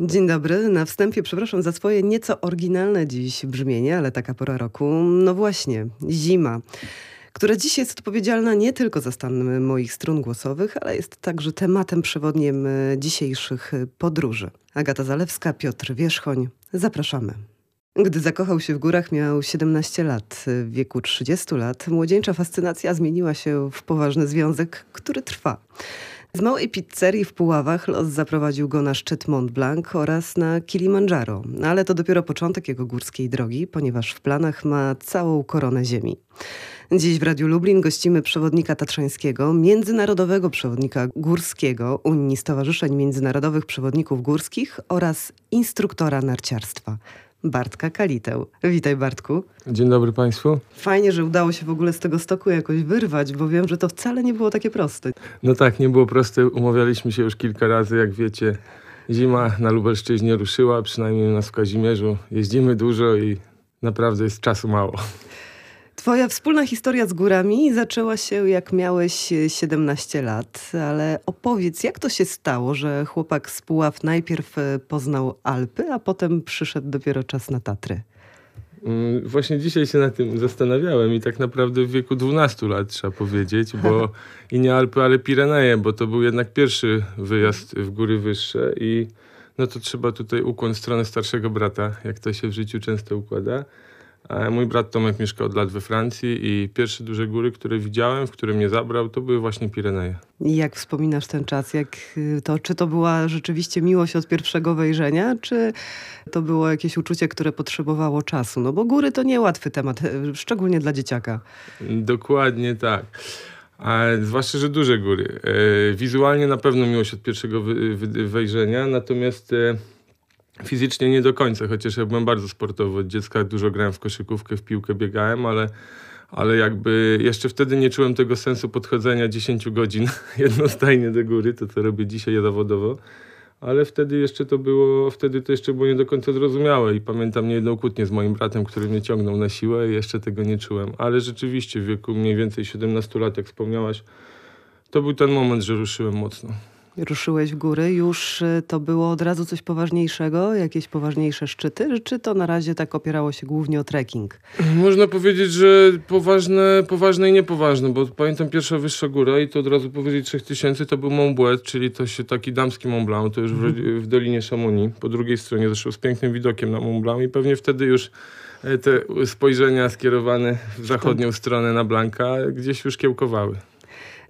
Dzień dobry. Na wstępie przepraszam za swoje nieco oryginalne dziś brzmienie, ale taka pora roku. No właśnie, zima która dziś jest odpowiedzialna nie tylko za stan moich strun głosowych, ale jest także tematem przewodnim e, dzisiejszych podróży. Agata Zalewska, Piotr Wierzchoń. Zapraszamy. Gdy zakochał się w górach, miał 17 lat. W wieku 30 lat młodzieńcza fascynacja zmieniła się w poważny związek, który trwa. Z małej pizzerii w Puławach los zaprowadził go na szczyt Mont Blanc oraz na Kilimandżaro, ale to dopiero początek jego górskiej drogi, ponieważ w planach ma całą koronę ziemi. Dziś w Radiu Lublin gościmy przewodnika tatrzańskiego, międzynarodowego przewodnika górskiego Unii Stowarzyszeń Międzynarodowych Przewodników Górskich oraz instruktora narciarstwa. Bartka Kalitę. Witaj Bartku. Dzień dobry Państwu. Fajnie, że udało się w ogóle z tego stoku jakoś wyrwać, bo wiem, że to wcale nie było takie proste. No tak, nie było proste. Umawialiśmy się już kilka razy, jak wiecie. Zima na Lubelszczyźnie ruszyła, przynajmniej u nas w Kazimierzu. Jeździmy dużo i naprawdę jest czasu mało. Twoja wspólna historia z górami zaczęła się jak miałeś 17 lat, ale opowiedz, jak to się stało, że chłopak z Puław najpierw e, poznał Alpy, a potem przyszedł dopiero czas na Tatry? Mm, właśnie dzisiaj się nad tym zastanawiałem i tak naprawdę w wieku 12 lat trzeba powiedzieć, bo i nie Alpy, ale Pireneje, bo to był jednak pierwszy wyjazd w góry wyższe i no to trzeba tutaj ukłon w stronę starszego brata, jak to się w życiu często układa. Mój brat Tomek mieszka od lat we Francji i pierwsze duże góry, które widziałem, w które mnie zabrał, to były właśnie Pireneje. I jak wspominasz ten czas? Jak y, to, czy to była rzeczywiście miłość od pierwszego wejrzenia, czy to było jakieś uczucie, które potrzebowało czasu? No bo góry to niełatwy temat, y, szczególnie dla dzieciaka. Dokładnie tak. A zwłaszcza, że duże góry. E, wizualnie na pewno miłość od pierwszego wejrzenia, natomiast e, Fizycznie nie do końca, chociaż ja byłem bardzo sportowy. Od dziecka dużo grałem w koszykówkę, w piłkę biegałem, ale, ale jakby jeszcze wtedy nie czułem tego sensu podchodzenia 10 godzin jednostajnie do góry, to co robię dzisiaj zawodowo. Ale wtedy jeszcze to było, wtedy to jeszcze było nie do końca zrozumiałe i pamiętam niejedną kłótnię z moim bratem, który mnie ciągnął na siłę i jeszcze tego nie czułem. Ale rzeczywiście w wieku mniej więcej 17 lat, jak wspomniałaś, to był ten moment, że ruszyłem mocno ruszyłeś w góry, już y, to było od razu coś poważniejszego, jakieś poważniejsze szczyty, czy to na razie tak opierało się głównie o trekking? Można powiedzieć, że poważne, poważne i niepoważne, bo pamiętam pierwsza wyższa góra i to od razu powiedzieć 3000 to był Mont Blanc, czyli to się taki damski Mont Blanc, to już w, mhm. w Dolinie Chamonix, po drugiej stronie zresztą z pięknym widokiem na Mont Blanc i pewnie wtedy już e, te spojrzenia skierowane w zachodnią stronę na Blanka gdzieś już kiełkowały.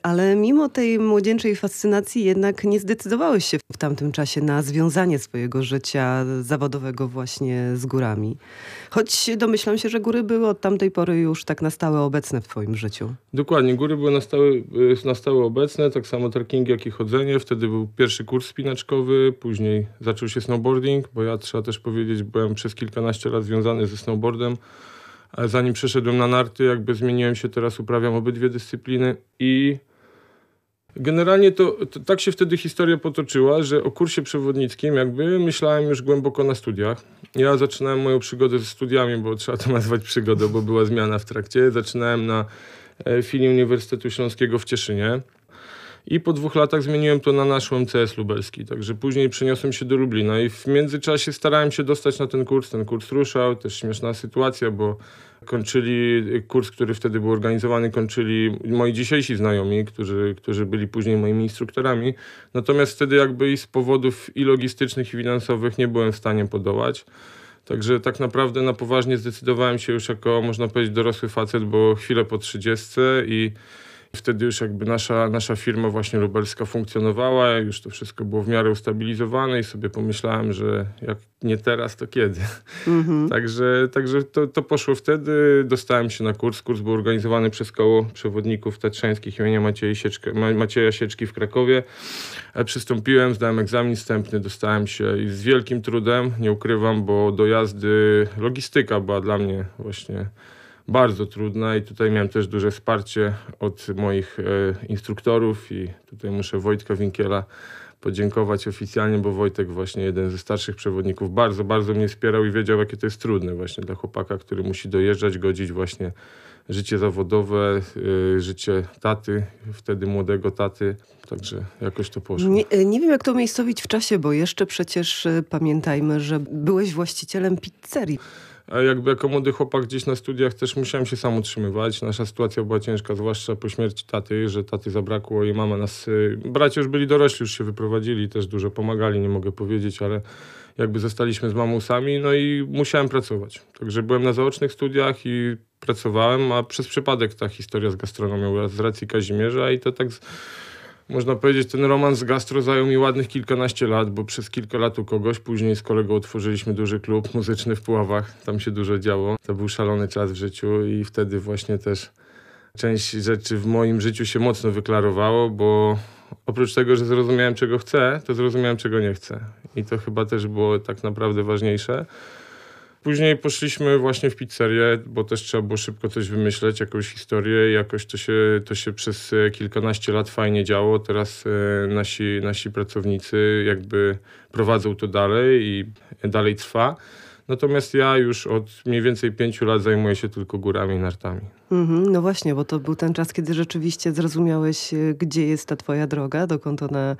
Ale mimo tej młodzieńczej fascynacji jednak nie zdecydowałeś się w tamtym czasie na związanie swojego życia zawodowego właśnie z górami. Choć domyślam się, że góry były od tamtej pory już tak na stałe obecne w twoim życiu. Dokładnie, góry były na stałe, na stałe obecne, tak samo trekking jak i chodzenie. Wtedy był pierwszy kurs spinaczkowy, później zaczął się snowboarding, bo ja trzeba też powiedzieć, byłem przez kilkanaście lat związany ze snowboardem. Zanim przeszedłem na narty, jakby zmieniłem się, teraz uprawiam obydwie dyscypliny i Generalnie to, to, tak się wtedy historia potoczyła, że o kursie przewodnickim jakby myślałem już głęboko na studiach. Ja zaczynałem moją przygodę ze studiami, bo trzeba to nazwać przygodą, bo była zmiana w trakcie. Zaczynałem na e, filii Uniwersytetu Śląskiego w Cieszynie. I po dwóch latach zmieniłem to na nasz MCS lubelski. Także później przeniosłem się do Lublina i w międzyczasie starałem się dostać na ten kurs. Ten kurs ruszał, też śmieszna sytuacja, bo kończyli kurs, który wtedy był organizowany, kończyli moi dzisiejsi znajomi, którzy, którzy byli później moimi instruktorami. Natomiast wtedy jakby i z powodów i logistycznych, i finansowych nie byłem w stanie podołać. Także tak naprawdę na poważnie zdecydowałem się już jako, można powiedzieć, dorosły facet, bo chwilę po trzydziestce i Wtedy już jakby nasza, nasza firma właśnie lubelska funkcjonowała, już to wszystko było w miarę ustabilizowane i sobie pomyślałem, że jak nie teraz, to kiedy. Mhm. Także, także to, to poszło wtedy. Dostałem się na kurs. Kurs był organizowany przez koło przewodników tatrzańskich imienia Macieja, Sieczka, Macieja Sieczki w Krakowie. E, przystąpiłem, zdałem egzamin wstępny, dostałem się i z wielkim trudem, nie ukrywam, bo do jazdy logistyka była dla mnie właśnie bardzo trudna i tutaj miałem też duże wsparcie od moich e, instruktorów i tutaj muszę Wojtka Winkiela podziękować oficjalnie, bo Wojtek właśnie jeden ze starszych przewodników bardzo, bardzo mnie wspierał i wiedział, jakie to jest trudne właśnie dla chłopaka, który musi dojeżdżać, godzić właśnie życie zawodowe, y, życie taty, wtedy młodego taty. Także jakoś to poszło. Nie, y, nie wiem, jak to umiejscowić w czasie, bo jeszcze przecież pamiętajmy, że byłeś właścicielem pizzerii. Jakby jako młody chłopak gdzieś na studiach też musiałem się sam utrzymywać. Nasza sytuacja była ciężka, zwłaszcza po śmierci taty, że taty zabrakło i mama nas... Bracia już byli dorośli, już się wyprowadzili, też dużo pomagali, nie mogę powiedzieć, ale jakby zostaliśmy z mamą sami, no i musiałem pracować. Także byłem na zaocznych studiach i pracowałem, a przez przypadek ta historia z gastronomią z racji Kazimierza i to tak... Z... Można powiedzieć, ten romans z gastro zajął mi ładnych kilkanaście lat, bo przez kilka lat u kogoś, później z kolegą otworzyliśmy duży klub muzyczny w Puławach, tam się dużo działo. To był szalony czas w życiu i wtedy właśnie też część rzeczy w moim życiu się mocno wyklarowało, bo oprócz tego, że zrozumiałem czego chcę, to zrozumiałem czego nie chcę. I to chyba też było tak naprawdę ważniejsze. Później poszliśmy właśnie w pizzerię, bo też trzeba było szybko coś wymyśleć, jakąś historię jakoś to się, to się przez e, kilkanaście lat fajnie działo. Teraz e, nasi, nasi pracownicy jakby prowadzą to dalej i dalej trwa. Natomiast ja już od mniej więcej pięciu lat zajmuję się tylko górami i nartami. Mhm, no właśnie, bo to był ten czas, kiedy rzeczywiście zrozumiałeś, e, gdzie jest ta twoja droga, dokąd ona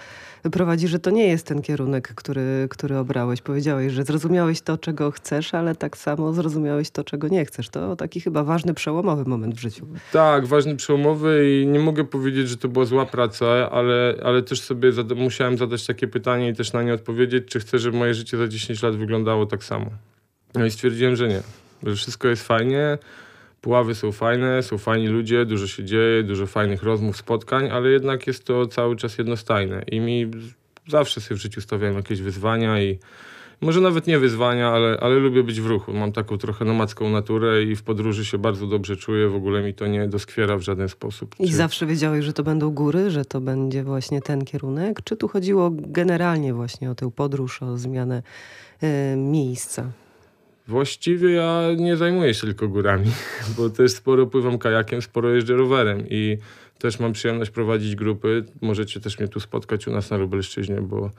prowadzi, że to nie jest ten kierunek, który, który obrałeś. Powiedziałeś, że zrozumiałeś to, czego chcesz, ale tak samo zrozumiałeś to, czego nie chcesz. To taki chyba ważny, przełomowy moment w życiu. Tak, ważny, przełomowy i nie mogę powiedzieć, że to była zła praca, ale, ale też sobie zada musiałem zadać takie pytanie i też na nie odpowiedzieć, czy chcę, żeby moje życie za 10 lat wyglądało tak samo. No i stwierdziłem, że nie. Że wszystko jest fajnie, Puławy są fajne, są fajni ludzie, dużo się dzieje, dużo fajnych rozmów, spotkań, ale jednak jest to cały czas jednostajne. I mi zawsze sobie w życiu stawiałem jakieś wyzwania i może nawet nie wyzwania, ale, ale lubię być w ruchu. Mam taką trochę nomadzką naturę i w podróży się bardzo dobrze czuję. W ogóle mi to nie doskwiera w żaden sposób. I Czy... zawsze wiedziałeś, że to będą góry, że to będzie właśnie ten kierunek? Czy tu chodziło generalnie właśnie o tę podróż, o zmianę y, miejsca? Właściwie ja nie zajmuję się tylko górami, bo też sporo pływam kajakiem, sporo jeżdżę rowerem i też mam przyjemność prowadzić grupy. Możecie też mnie tu spotkać u nas na Lubelszczyźnie, bo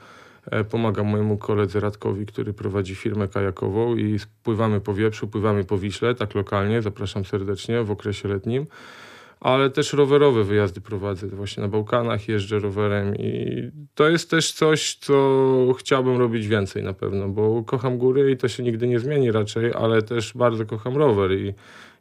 e, pomagam mojemu koledze Radkowi, który prowadzi firmę kajakową i pływamy po Wieprzu, pływamy po Wiśle, tak lokalnie. Zapraszam serdecznie w okresie letnim ale też rowerowe wyjazdy prowadzę. Właśnie na Bałkanach jeżdżę rowerem i to jest też coś, co chciałbym robić więcej na pewno, bo kocham góry i to się nigdy nie zmieni raczej, ale też bardzo kocham rower i,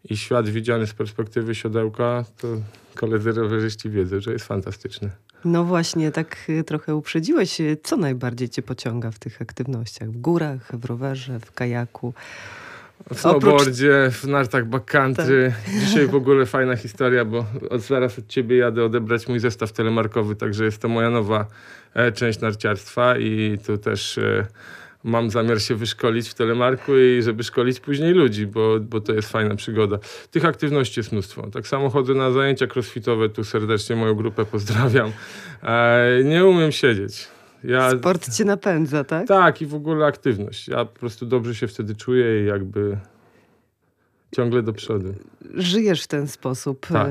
i świat widziany z perspektywy siodełka, to koledzy rowerzyści wiedzą, że jest fantastyczny. No właśnie, tak y, trochę uprzedziłeś. Co najbardziej cię pociąga w tych aktywnościach? W górach, w rowerze, w kajaku? W snowboardzie, Oprócz... w nartach backcountry. Tak. Dzisiaj w ogóle fajna historia, bo od zaraz od ciebie jadę odebrać mój zestaw telemarkowy, także jest to moja nowa e, część narciarstwa i tu też e, mam zamiar się wyszkolić w telemarku i żeby szkolić później ludzi, bo, bo to jest fajna przygoda. Tych aktywności jest mnóstwo. Tak samo chodzę na zajęcia crossfitowe, tu serdecznie moją grupę pozdrawiam. E, nie umiem siedzieć. Ja, Sport cię napędza, tak? Tak, i w ogóle aktywność. Ja po prostu dobrze się wtedy czuję i jakby ciągle do przodu. Żyjesz w ten sposób. Tak.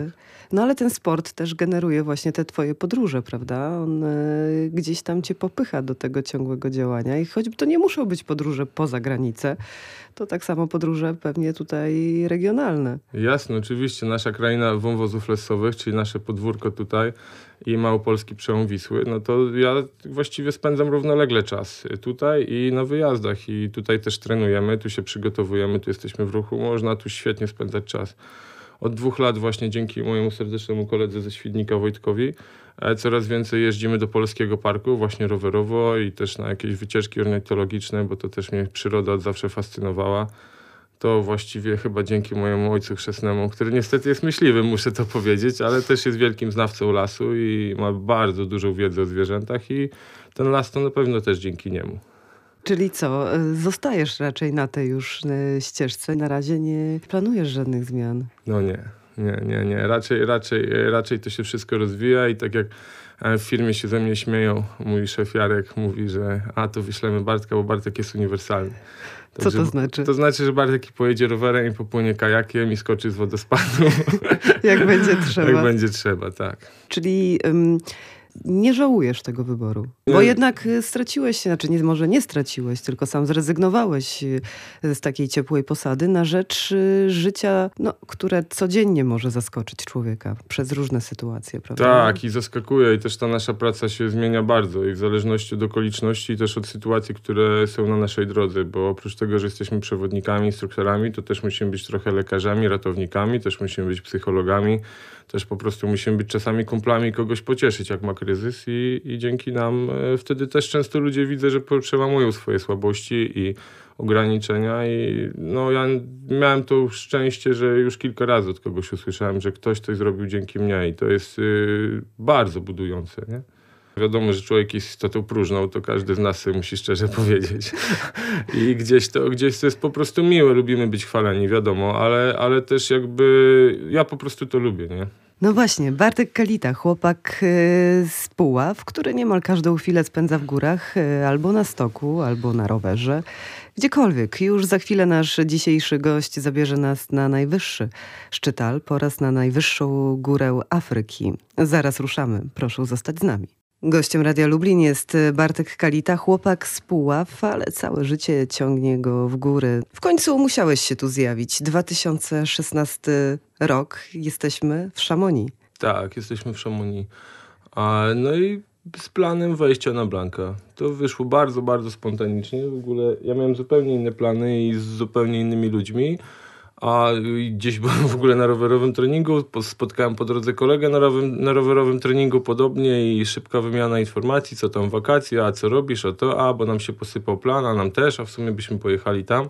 No ale ten sport też generuje właśnie te twoje podróże, prawda? On y, gdzieś tam cię popycha do tego ciągłego działania i choćby to nie muszą być podróże poza granicę, to tak samo podróże pewnie tutaj regionalne. Jasne, oczywiście. Nasza kraina wąwozów lesowych, czyli nasze podwórko tutaj i Małopolski przełom Wisły, no to ja właściwie spędzam równolegle czas tutaj i na wyjazdach i tutaj też trenujemy, tu się przygotowujemy, tu jesteśmy w ruchu, można tu świetnie spędzać czas. Od dwóch lat właśnie dzięki mojemu serdecznemu koledze ze Świdnika Wojtkowi e, coraz więcej jeździmy do Polskiego Parku właśnie rowerowo i też na jakieś wycieczki ornitologiczne, bo to też mnie przyroda od zawsze fascynowała. To właściwie chyba dzięki mojemu ojcu chrzestnemu, który niestety jest myśliwym, muszę to powiedzieć, ale też jest wielkim znawcą lasu i ma bardzo dużą wiedzę o zwierzętach i ten las to na pewno też dzięki niemu. Czyli co, e, zostajesz raczej na tej już e, ścieżce? Na razie nie planujesz żadnych zmian? No nie, nie, nie, nie. Raczej, raczej, e, raczej to się wszystko rozwija i tak jak w firmie się ze mnie śmieją, mój szef Jarek mówi, że a to wyślemy Bartka, bo Bartek jest uniwersalny. Co to znaczy? To znaczy, że Bartek pojedzie rowerem i popłynie kajakiem i skoczy z wodospadu. Jak będzie trzeba. Jak będzie trzeba, tak. Czyli... Um, nie żałujesz tego wyboru. Bo jednak y, straciłeś, znaczy nie, może nie straciłeś, tylko sam zrezygnowałeś y, z takiej ciepłej posady na rzecz y, życia, no, które codziennie może zaskoczyć człowieka przez różne sytuacje, prawda? Tak, i zaskakuje. I też ta nasza praca się zmienia bardzo i w zależności od okoliczności i też od sytuacji, które są na naszej drodze, bo oprócz tego, że jesteśmy przewodnikami, instruktorami, to też musimy być trochę lekarzami, ratownikami, też musimy być psychologami, też po prostu musimy być czasami kumplami kogoś pocieszyć, jak ma kryzys i, i dzięki nam e, wtedy też często ludzie widzę, że przełamują swoje słabości i ograniczenia i no ja miałem to szczęście, że już kilka razy od kogoś usłyszałem, że ktoś coś zrobił dzięki mnie i to jest y, bardzo budujące, nie? Wiadomo, że człowiek jest istotą próżną, to każdy z nas musi szczerze powiedzieć. I gdzieś to, gdzieś to jest po prostu miłe, lubimy być chwaleni, wiadomo, ale, ale też jakby ja po prostu to lubię, nie? No właśnie, Bartek Kalita, chłopak y, z Puław, który niemal każdą chwilę spędza w górach, y, albo na stoku, albo na rowerze, gdziekolwiek. Już za chwilę nasz dzisiejszy gość zabierze nas na najwyższy szczytal, po raz na najwyższą górę Afryki. Zaraz ruszamy, proszę zostać z nami. Gościem Radia Lublin jest Bartek Kalita, chłopak z Puław, ale całe życie ciągnie go w góry. W końcu musiałeś się tu zjawić. 2016 rok, jesteśmy w Szamonii. Tak, jesteśmy w Szamonii. A, no i z planem wejścia na Blanka. To wyszło bardzo, bardzo spontanicznie. W ogóle ja miałem zupełnie inne plany i z zupełnie innymi ludźmi a gdzieś byłem w ogóle na rowerowym treningu, spotkałem po drodze kolegę na, na rowerowym treningu podobnie i szybka wymiana informacji, co tam wakacje, a co robisz, a to, a bo nam się posypał plan, a nam też, a w sumie byśmy pojechali tam.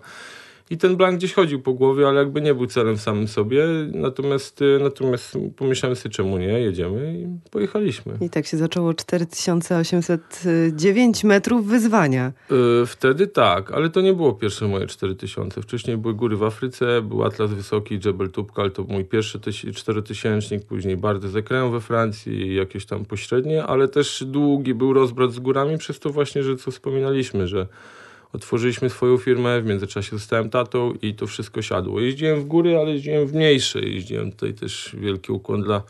I ten blank gdzieś chodził po głowie, ale jakby nie był celem w samym sobie. Natomiast, y, natomiast pomyślałem sobie, czemu nie, jedziemy i pojechaliśmy. I tak się zaczęło 4809 metrów wyzwania. Yy, wtedy tak, ale to nie było pierwsze moje 4000. Wcześniej były góry w Afryce, był Atlas Wysoki, Jebel Tubkal, to mój pierwszy 4000, później Bardy Zekrę we Francji i jakieś tam pośrednie, ale też długi był rozbrat z górami przez to właśnie, że co wspominaliśmy, że otworzyliśmy swoją firmę, w międzyczasie zostałem tatą i to wszystko siadło. Jeździłem w góry, ale jeździłem w mniejsze. Jeździłem tutaj też wielki ukłon dla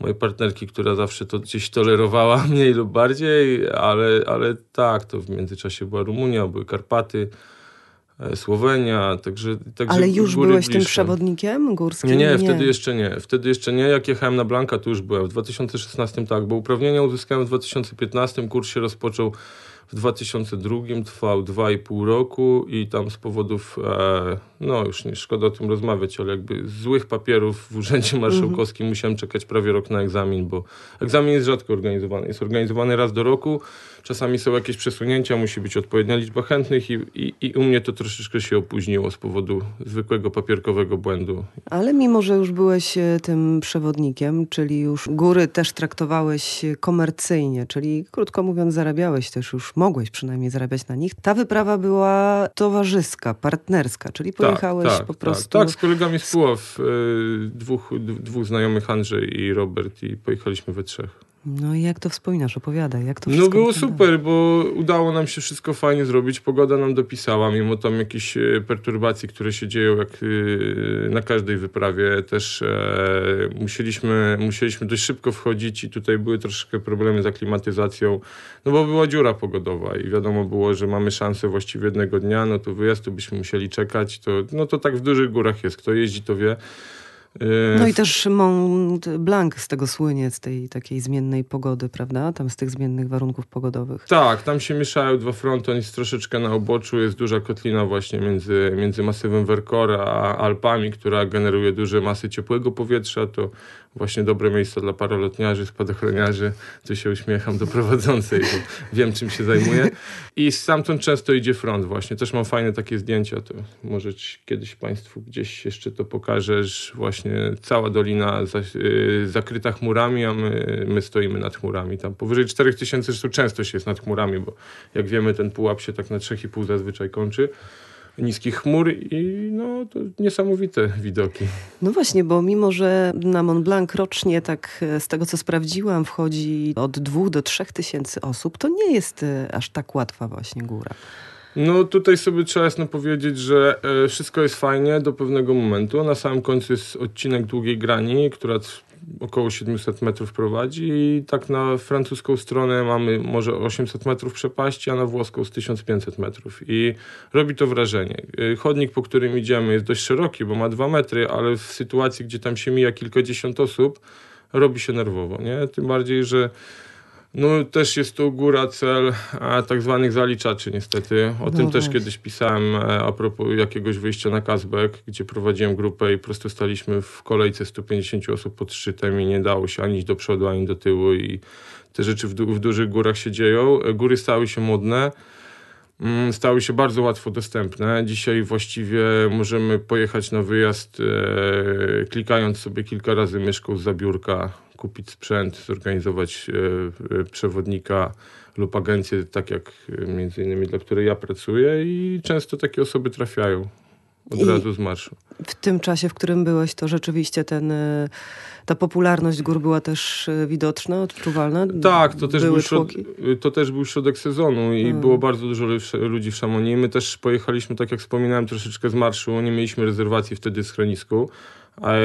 mojej partnerki, która zawsze to gdzieś tolerowała mniej lub bardziej, ale, ale tak, to w międzyczasie była Rumunia, były Karpaty, e, Słowenia, także, także Ale już byłeś bliższe. tym przewodnikiem górskim? Nie, nie, wtedy jeszcze nie. Wtedy jeszcze nie. Jak jechałem na Blanka, to już byłem. W 2016 tak, bo uprawnienia uzyskałem w 2015. Kurs się rozpoczął w 2002 trwał 2,5 roku i tam z powodów, e, no już nie szkoda o tym rozmawiać, ale jakby złych papierów w Urzędzie Marszałkowskim mm -hmm. musiałem czekać prawie rok na egzamin, bo egzamin jest rzadko organizowany. Jest organizowany raz do roku, czasami są jakieś przesunięcia, musi być odpowiednia liczba chętnych i, i, i u mnie to troszeczkę się opóźniło z powodu zwykłego papierkowego błędu. Ale mimo, że już byłeś e, tym przewodnikiem, czyli już góry też traktowałeś komercyjnie, czyli krótko mówiąc zarabiałeś też już mogłeś przynajmniej zarabiać na nich. Ta wyprawa była towarzyska, partnerska, czyli tak, pojechałeś tak, tak, po prostu... Tak, tak z kolegami z Puław, y, dwóch, dwóch znajomych, Andrzej i Robert i pojechaliśmy we trzech. No i jak to wspominasz? Opowiadaj, jak to No było super, bo udało nam się wszystko fajnie zrobić. Pogoda nam dopisała, mimo tam jakichś e, perturbacji, które się dzieją jak e, na każdej wyprawie. Też e, musieliśmy, musieliśmy dość szybko wchodzić i tutaj były troszkę problemy z aklimatyzacją, no bo była dziura pogodowa i wiadomo było, że mamy szansę właściwie jednego dnia, no to wyjazdu byśmy musieli czekać. To, no to tak w dużych górach jest. Kto jeździ, to wie. E, no i też Mont Blanc z tego słynie, z tej takiej zmiennej pogody, prawda? Tam z tych zmiennych warunków pogodowych. Tak, tam się mieszają dwa fronty, on jest troszeczkę na oboczu, jest duża kotlina właśnie między, między masywem Vercora a Alpami, która generuje duże masy ciepłego powietrza, to właśnie dobre miejsce dla paralotniarzy, spadochroniarzy. Tu się uśmiecham do prowadzącej, bo wiem czym się zajmuję. I stamtąd często idzie front właśnie. Też mam fajne takie zdjęcia, to może kiedyś Państwu gdzieś jeszcze to pokażesz. Właśnie cała dolina za, yy, zakryta chmurami, a my, my stoimy nad chmurami. Tam powyżej 4000 zresztą często się jest nad chmurami, bo jak wiemy ten pułap się tak na 3,5 zazwyczaj kończy niskich chmur i no, to niesamowite widoki. No właśnie, bo mimo, że na Mont Blanc rocznie tak e, z tego co sprawdziłam wchodzi od dwóch do trzech tysięcy osób, to nie jest e, aż tak łatwa właśnie góra. No tutaj sobie trzeba jasno powiedzieć, że e, wszystko jest fajnie do pewnego momentu. Na samym końcu jest odcinek długiej grani, która około 700 metrów prowadzi i tak na francuską stronę mamy może 800 metrów przepaści, a na włoską z 1500 metrów i robi to wrażenie. Y, chodnik, po którym idziemy jest dość szeroki, bo ma 2 metry, ale w sytuacji, gdzie tam się mija kilkadziesiąt osób, robi się nerwowo, nie? Tym bardziej, że no też jest tu góra cel tak zwanych zaliczaczy niestety. O no tym też kiedyś pisałem e, a propos jakiegoś wyjścia na Kazbek, gdzie prowadziłem grupę i po prostu staliśmy w kolejce 150 osób pod szczytem i nie dało się ani do przodu, ani do tyłu i te rzeczy w, du w dużych górach się dzieją. E, góry stały się modne. Mm, stały się bardzo łatwo dostępne. Dzisiaj właściwie możemy pojechać na wyjazd e, klikając sobie kilka razy myszką z zabiórka, kupić sprzęt, zorganizować e, e, przewodnika lub agencję, tak jak e, między innymi dla której ja pracuję i często takie osoby trafiają od I razu z marszu. W tym czasie, w którym byłeś, to rzeczywiście ten, ta popularność gór była też widoczna, odczuwalna? Tak, to też, był, środ, to też był środek sezonu i hmm. było bardzo dużo ludzi w Szamonii. My też pojechaliśmy, tak jak wspominałem, troszeczkę z marszu. Nie mieliśmy rezerwacji wtedy w schronisku.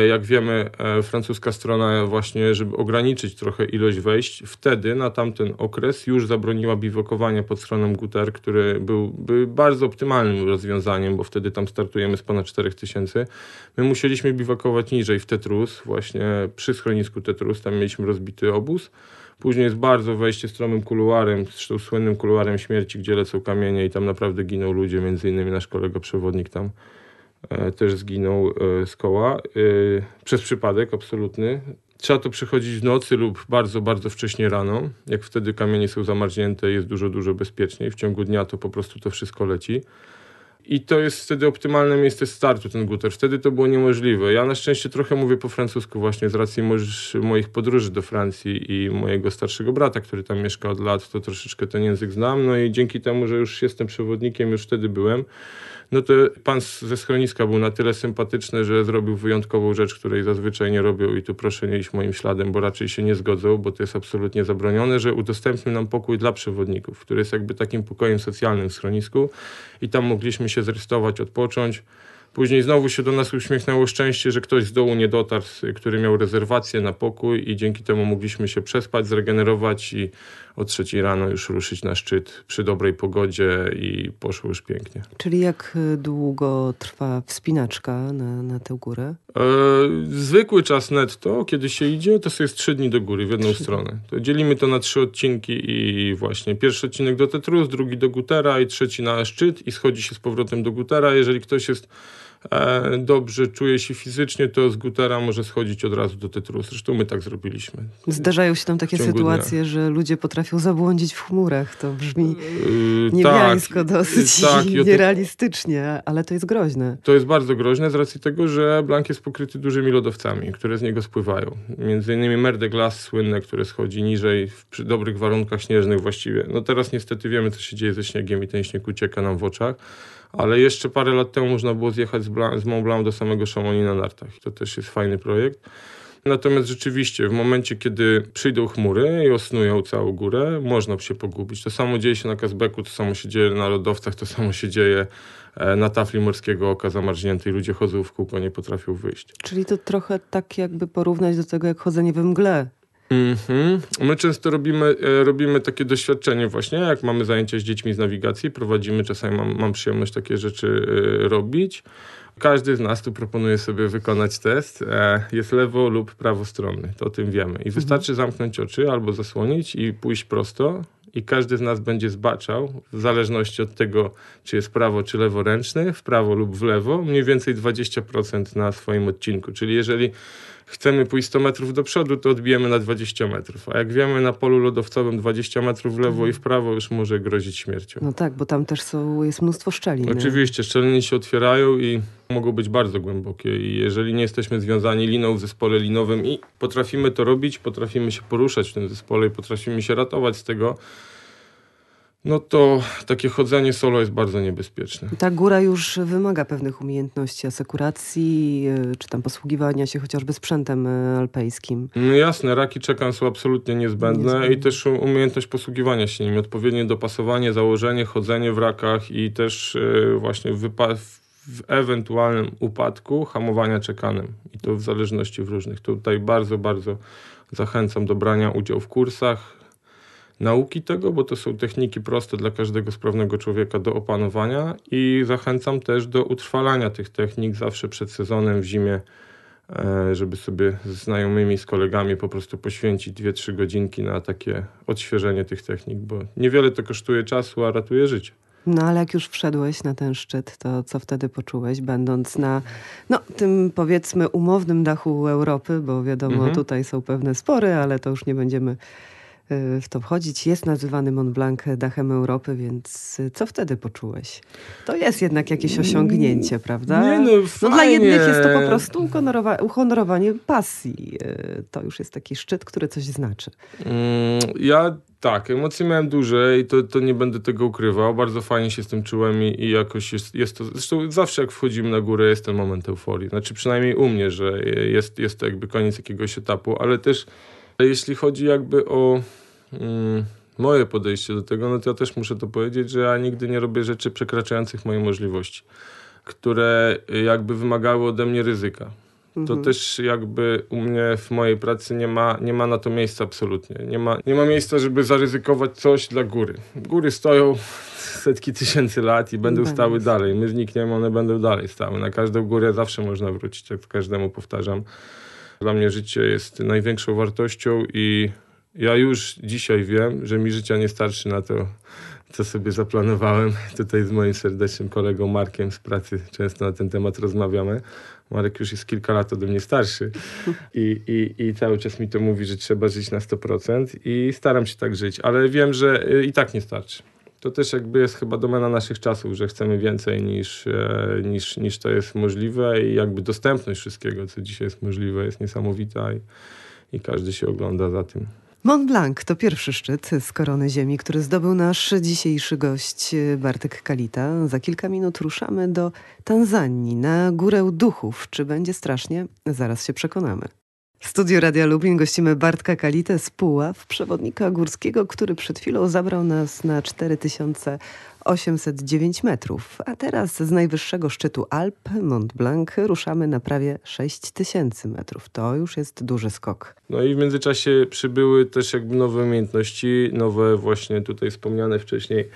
Jak wiemy, e, francuska strona właśnie, żeby ograniczyć trochę ilość wejść, wtedy na tamten okres już zabroniła biwokowania pod schronem Guter, który był, był bardzo optymalnym rozwiązaniem, bo wtedy tam startujemy z ponad 4000. My musieliśmy biwakować niżej w Tetrus, właśnie przy schronisku Tetrus, tam mieliśmy rozbity obóz. Później jest bardzo wejście stromym kuluarem, zresztą słynnym kuluarem śmierci, gdzie lecą kamienie i tam naprawdę giną ludzie, między innymi nasz kolega przewodnik tam też zginął e, z koła e, przez przypadek absolutny. Trzeba to przechodzić w nocy lub bardzo, bardzo wcześnie rano. Jak wtedy kamienie są zamarznięte, jest dużo, dużo bezpieczniej. W ciągu dnia to po prostu to wszystko leci. I to jest wtedy optymalne miejsce startu, ten guter. Wtedy to było niemożliwe. Ja na szczęście trochę mówię po francusku właśnie z racji moich podróży do Francji i mojego starszego brata, który tam mieszka od lat, to troszeczkę ten język znam. No i dzięki temu, że już jestem przewodnikiem, już wtedy byłem, no to pan ze schroniska był na tyle sympatyczny, że zrobił wyjątkową rzecz, której zazwyczaj nie robią i tu proszę nie iść moim śladem, bo raczej się nie zgodzą, bo to jest absolutnie zabronione, że udostępnił nam pokój dla przewodników, który jest jakby takim pokojem socjalnym w schronisku i tam mogliśmy się zrestować, odpocząć. Później znowu się do nas uśmiechnęło szczęście, że ktoś z dołu nie dotarł, który miał rezerwację na pokój i dzięki temu mogliśmy się przespać, zregenerować i o trzeciej rano już ruszyć na szczyt przy dobrej pogodzie i poszło już pięknie. Czyli jak długo trwa wspinaczka na, na tę górę? E, zwykły czas netto, kiedy się idzie, to jest trzy dni do góry w jedną stronę. To dzielimy to na trzy odcinki i właśnie pierwszy odcinek do Tetrus, drugi do Gutera i trzeci na szczyt i schodzi się z powrotem do Gutera. Jeżeli ktoś jest E, dobrze czuje się fizycznie, to z gutera może schodzić od razu do Tetrusa. Zresztą my tak zrobiliśmy. Zdarzają się tam takie sytuacje, dnia. że ludzie potrafią zabłądzić w chmurach. To brzmi niebiańsko tak, dosyć tak, i nierealistycznie, ale to jest groźne. To jest bardzo groźne z racji tego, że Blank jest pokryty dużymi lodowcami, które z niego spływają. Między innymi Mer de Glace słynne, które schodzi niżej przy dobrych warunkach śnieżnych właściwie. No teraz niestety wiemy, co się dzieje ze śniegiem i ten śnieg ucieka nam w oczach ale jeszcze parę lat temu można było zjechać z, z Mont Blanc do samego Chamonix na nartach. To też jest fajny projekt. Natomiast rzeczywiście w momencie, kiedy przyjdą chmury i osnują całą górę, można się pogubić. To samo dzieje się na Kazbeku, to samo się dzieje na lodowcach, to samo się dzieje e, na tafli morskiego oka zamarzniętej. Ludzie chodzą w kółko, nie potrafią wyjść. Czyli to trochę tak jakby porównać do tego, jak chodzenie we mgle. Mm -hmm. My często robimy, e, robimy takie doświadczenie właśnie, jak mamy zajęcia z dziećmi z nawigacji, prowadzimy, czasami mam, mam przyjemność takie rzeczy e, robić. Każdy z nas tu proponuje sobie wykonać test. E, jest lewo lub prawostronny, to o tym wiemy. I mhm. wystarczy zamknąć oczy albo zasłonić i pójść prosto i każdy z nas będzie zbaczał, w zależności od tego, czy jest prawo czy leworęczny, w prawo lub w lewo, mniej więcej 20% na swoim odcinku. Czyli jeżeli chcemy pójść 100 metrów do przodu, to odbijemy na 20 metrów. A jak wiemy, na polu lodowcowym 20 metrów w lewo i w prawo już może grozić śmiercią. No tak, bo tam też są, jest mnóstwo szczelin. Oczywiście, szczeliny się otwierają i mogą być bardzo głębokie. I jeżeli nie jesteśmy związani liną w zespole linowym i potrafimy to robić, potrafimy się poruszać w tym zespole i potrafimy się ratować z tego, no to takie chodzenie solo jest bardzo niebezpieczne. Ta góra już wymaga pewnych umiejętności asekuracji, e, czy tam posługiwania się chociażby sprzętem e, alpejskim. No jasne, raki czekan są absolutnie niezbędne, niezbędne, i też umiejętność posługiwania się nimi, odpowiednie dopasowanie, założenie, chodzenie w rakach i też e, właśnie wypa w ewentualnym upadku hamowania czekanem. I to w zależności w różnych. Tutaj bardzo, bardzo zachęcam do brania udziału w kursach, nauki tego, bo to są techniki proste dla każdego sprawnego człowieka do opanowania i zachęcam też do utrwalania tych technik zawsze przed sezonem w zimie, e, żeby sobie z znajomymi, z kolegami po prostu poświęcić 2-3 godzinki na takie odświeżenie tych technik, bo niewiele to kosztuje czasu, a ratuje życie. No ale jak już wszedłeś na ten szczyt, to co wtedy poczułeś, będąc na no, tym powiedzmy umownym dachu Europy, bo wiadomo, mhm. tutaj są pewne spory, ale to już nie będziemy w to wchodzić. Jest nazywany Mont Blanc dachem Europy, więc y, co wtedy poczułeś? To jest jednak jakieś osiągnięcie, prawda? Nie, no, no dla jednych jest to po prostu uhonorowanie pasji. Y, to już jest taki szczyt, który coś znaczy. Mm, ja tak, emocje miałem duże i to, to nie będę tego ukrywał. Bardzo fajnie się z tym czułem i, i jakoś jest, jest to. Zresztą zawsze jak wchodzimy na górę, jest ten moment euforii. Znaczy przynajmniej u mnie, że jest, jest to jakby koniec jakiegoś etapu, ale też jeśli chodzi jakby o mm, moje podejście do tego, no to ja też muszę to powiedzieć, że ja nigdy nie robię rzeczy przekraczających moje możliwości, które jakby wymagały ode mnie ryzyka. To mhm. też jakby u mnie w mojej pracy nie ma, nie ma na to miejsca absolutnie. Nie ma, nie ma miejsca, żeby zaryzykować coś dla góry. Góry stoją setki tysięcy lat i będą Będę. stały dalej. My znikniemy, one będą dalej stały. Na każdą górę zawsze można wrócić, jak każdemu powtarzam. Dla mnie życie jest największą wartością i ja już dzisiaj wiem, że mi życia nie starczy na to, co sobie zaplanowałem. Tutaj z moim serdecznym kolegą Markiem z pracy często na ten temat rozmawiamy. Marek już jest kilka lat ode mnie starszy i, i, i cały czas mi to mówi, że trzeba żyć na 100% i staram się tak żyć, ale wiem, że y, i tak nie starczy. To też jakby jest chyba domena naszych czasów, że chcemy więcej niż, e, niż, niż to jest możliwe i jakby dostępność wszystkiego, co dzisiaj jest możliwe, jest niesamowita i, i każdy się ogląda za tym. Mont Blanc to pierwszy szczyt z korony ziemi, który zdobył nasz dzisiejszy gość Bartek Kalita. Za kilka minut ruszamy do Tanzanii, na Górę Duchów. Czy będzie strasznie? Zaraz się przekonamy. W studiu Radia Lublin gościmy Bartka Kalitę z Puław, przewodnika górskiego, który przed chwilą zabrał nas na 4809 metrów. A teraz z najwyższego szczytu Alp, Mont Blanc, ruszamy na prawie 6000 metrów. To już jest duży skok. No i w międzyczasie przybyły też jakby nowe umiejętności, nowe właśnie tutaj wspomniane wcześniej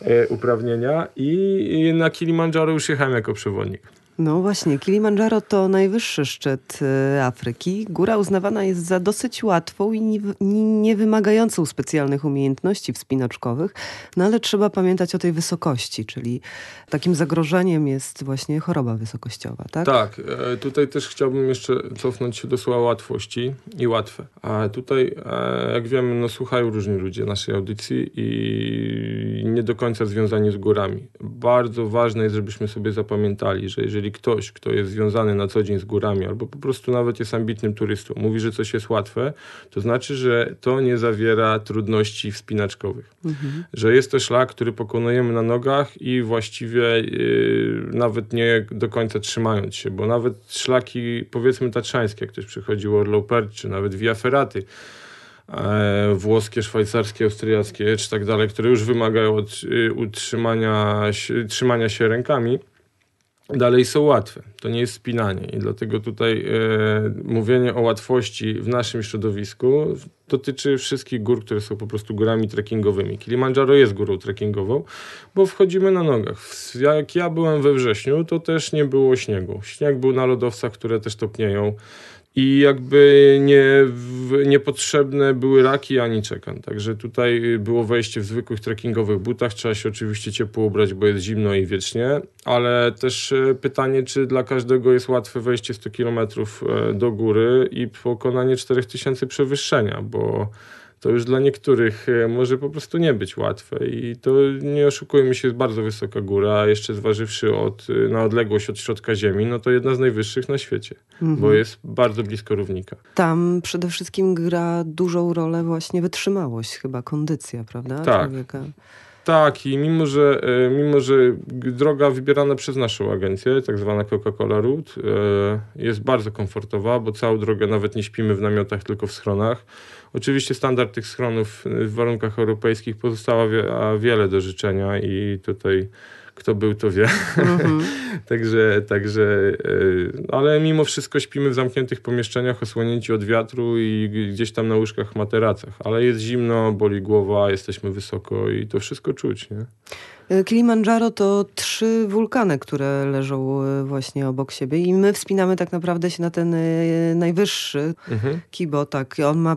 e, uprawnienia i na Kilimandżaro już jechałem jako przewodnik. No właśnie, Kilimandżaro to najwyższy szczyt y, Afryki. Góra uznawana jest za dosyć łatwą i nie wymagającą specjalnych umiejętności wspinaczkowych, no ale trzeba pamiętać o tej wysokości, czyli takim zagrożeniem jest właśnie choroba wysokościowa, tak? Tak, e, tutaj też chciałbym jeszcze cofnąć się do słowa łatwości i łatwe. A tutaj, e, jak wiemy, no słuchają różni ludzie naszej audycji i nie do końca związani z górami. Bardzo ważne jest, żebyśmy sobie zapamiętali, że jeżeli jeżeli ktoś, kto jest związany na co dzień z górami, albo po prostu nawet jest ambitnym turystą, mówi, że coś jest łatwe, to znaczy, że to nie zawiera trudności wspinaczkowych. Mhm. Że jest to szlak, który pokonujemy na nogach i właściwie yy, nawet nie do końca trzymając się, bo nawet szlaki, powiedzmy tatrzańskie, jak ktoś przychodził Orlow Perch, czy nawet Via Ferraty, e, włoskie, szwajcarskie, austriackie, czy tak dalej, które już wymagają od, y, utrzymania, trzymania się rękami, dalej są łatwe. To nie jest spinanie i dlatego tutaj e, mówienie o łatwości w naszym środowisku dotyczy wszystkich gór, które są po prostu górami trekkingowymi. Kilimandżaro jest górą trekkingową, bo wchodzimy na nogach. Jak ja byłem we wrześniu, to też nie było śniegu. Śnieg był na lodowcach, które też topnieją i jakby nie, niepotrzebne były raki ani czekan. Także tutaj było wejście w zwykłych trekkingowych butach. Trzeba się oczywiście ciepło ubrać, bo jest zimno i wiecznie, ale też e, pytanie, czy dla każdego jest łatwe wejście 100 km e, do góry i pokonanie 4000 przewyższenia, bo to już dla niektórych e, może po prostu nie być łatwe i to nie oszukujmy się, jest bardzo wysoka góra, a jeszcze zważywszy od, e, na odległość od środka Ziemi, no to jedna z najwyższych na świecie, mhm. bo jest bardzo blisko równika. Tam przede wszystkim gra dużą rolę właśnie wytrzymałość, chyba kondycja, prawda? Tak. Człowieka. Tak, i mimo że, e, mimo, że droga wybierana przez naszą agencję, tak zwana Coca-Cola Route, jest bardzo komfortowa, bo całą drogę nawet nie śpimy w namiotach, tylko w schronach. Oczywiście standard tych schronów w warunkach europejskich pozostała wiele do życzenia i tutaj Kto był, to wie. Mhm. także, także, ale mimo wszystko śpimy w zamkniętych pomieszczeniach, osłonięci od wiatru i gdzieś tam na łóżkach, materacach. Ale jest zimno, boli głowa, jesteśmy wysoko i to wszystko czuć, nie? E, Kilimandżaro to trzy wulkany, które leżą e, właśnie obok siebie i my wspinamy tak naprawdę się na ten e, najwyższy mhm. Kibo, tak. On ma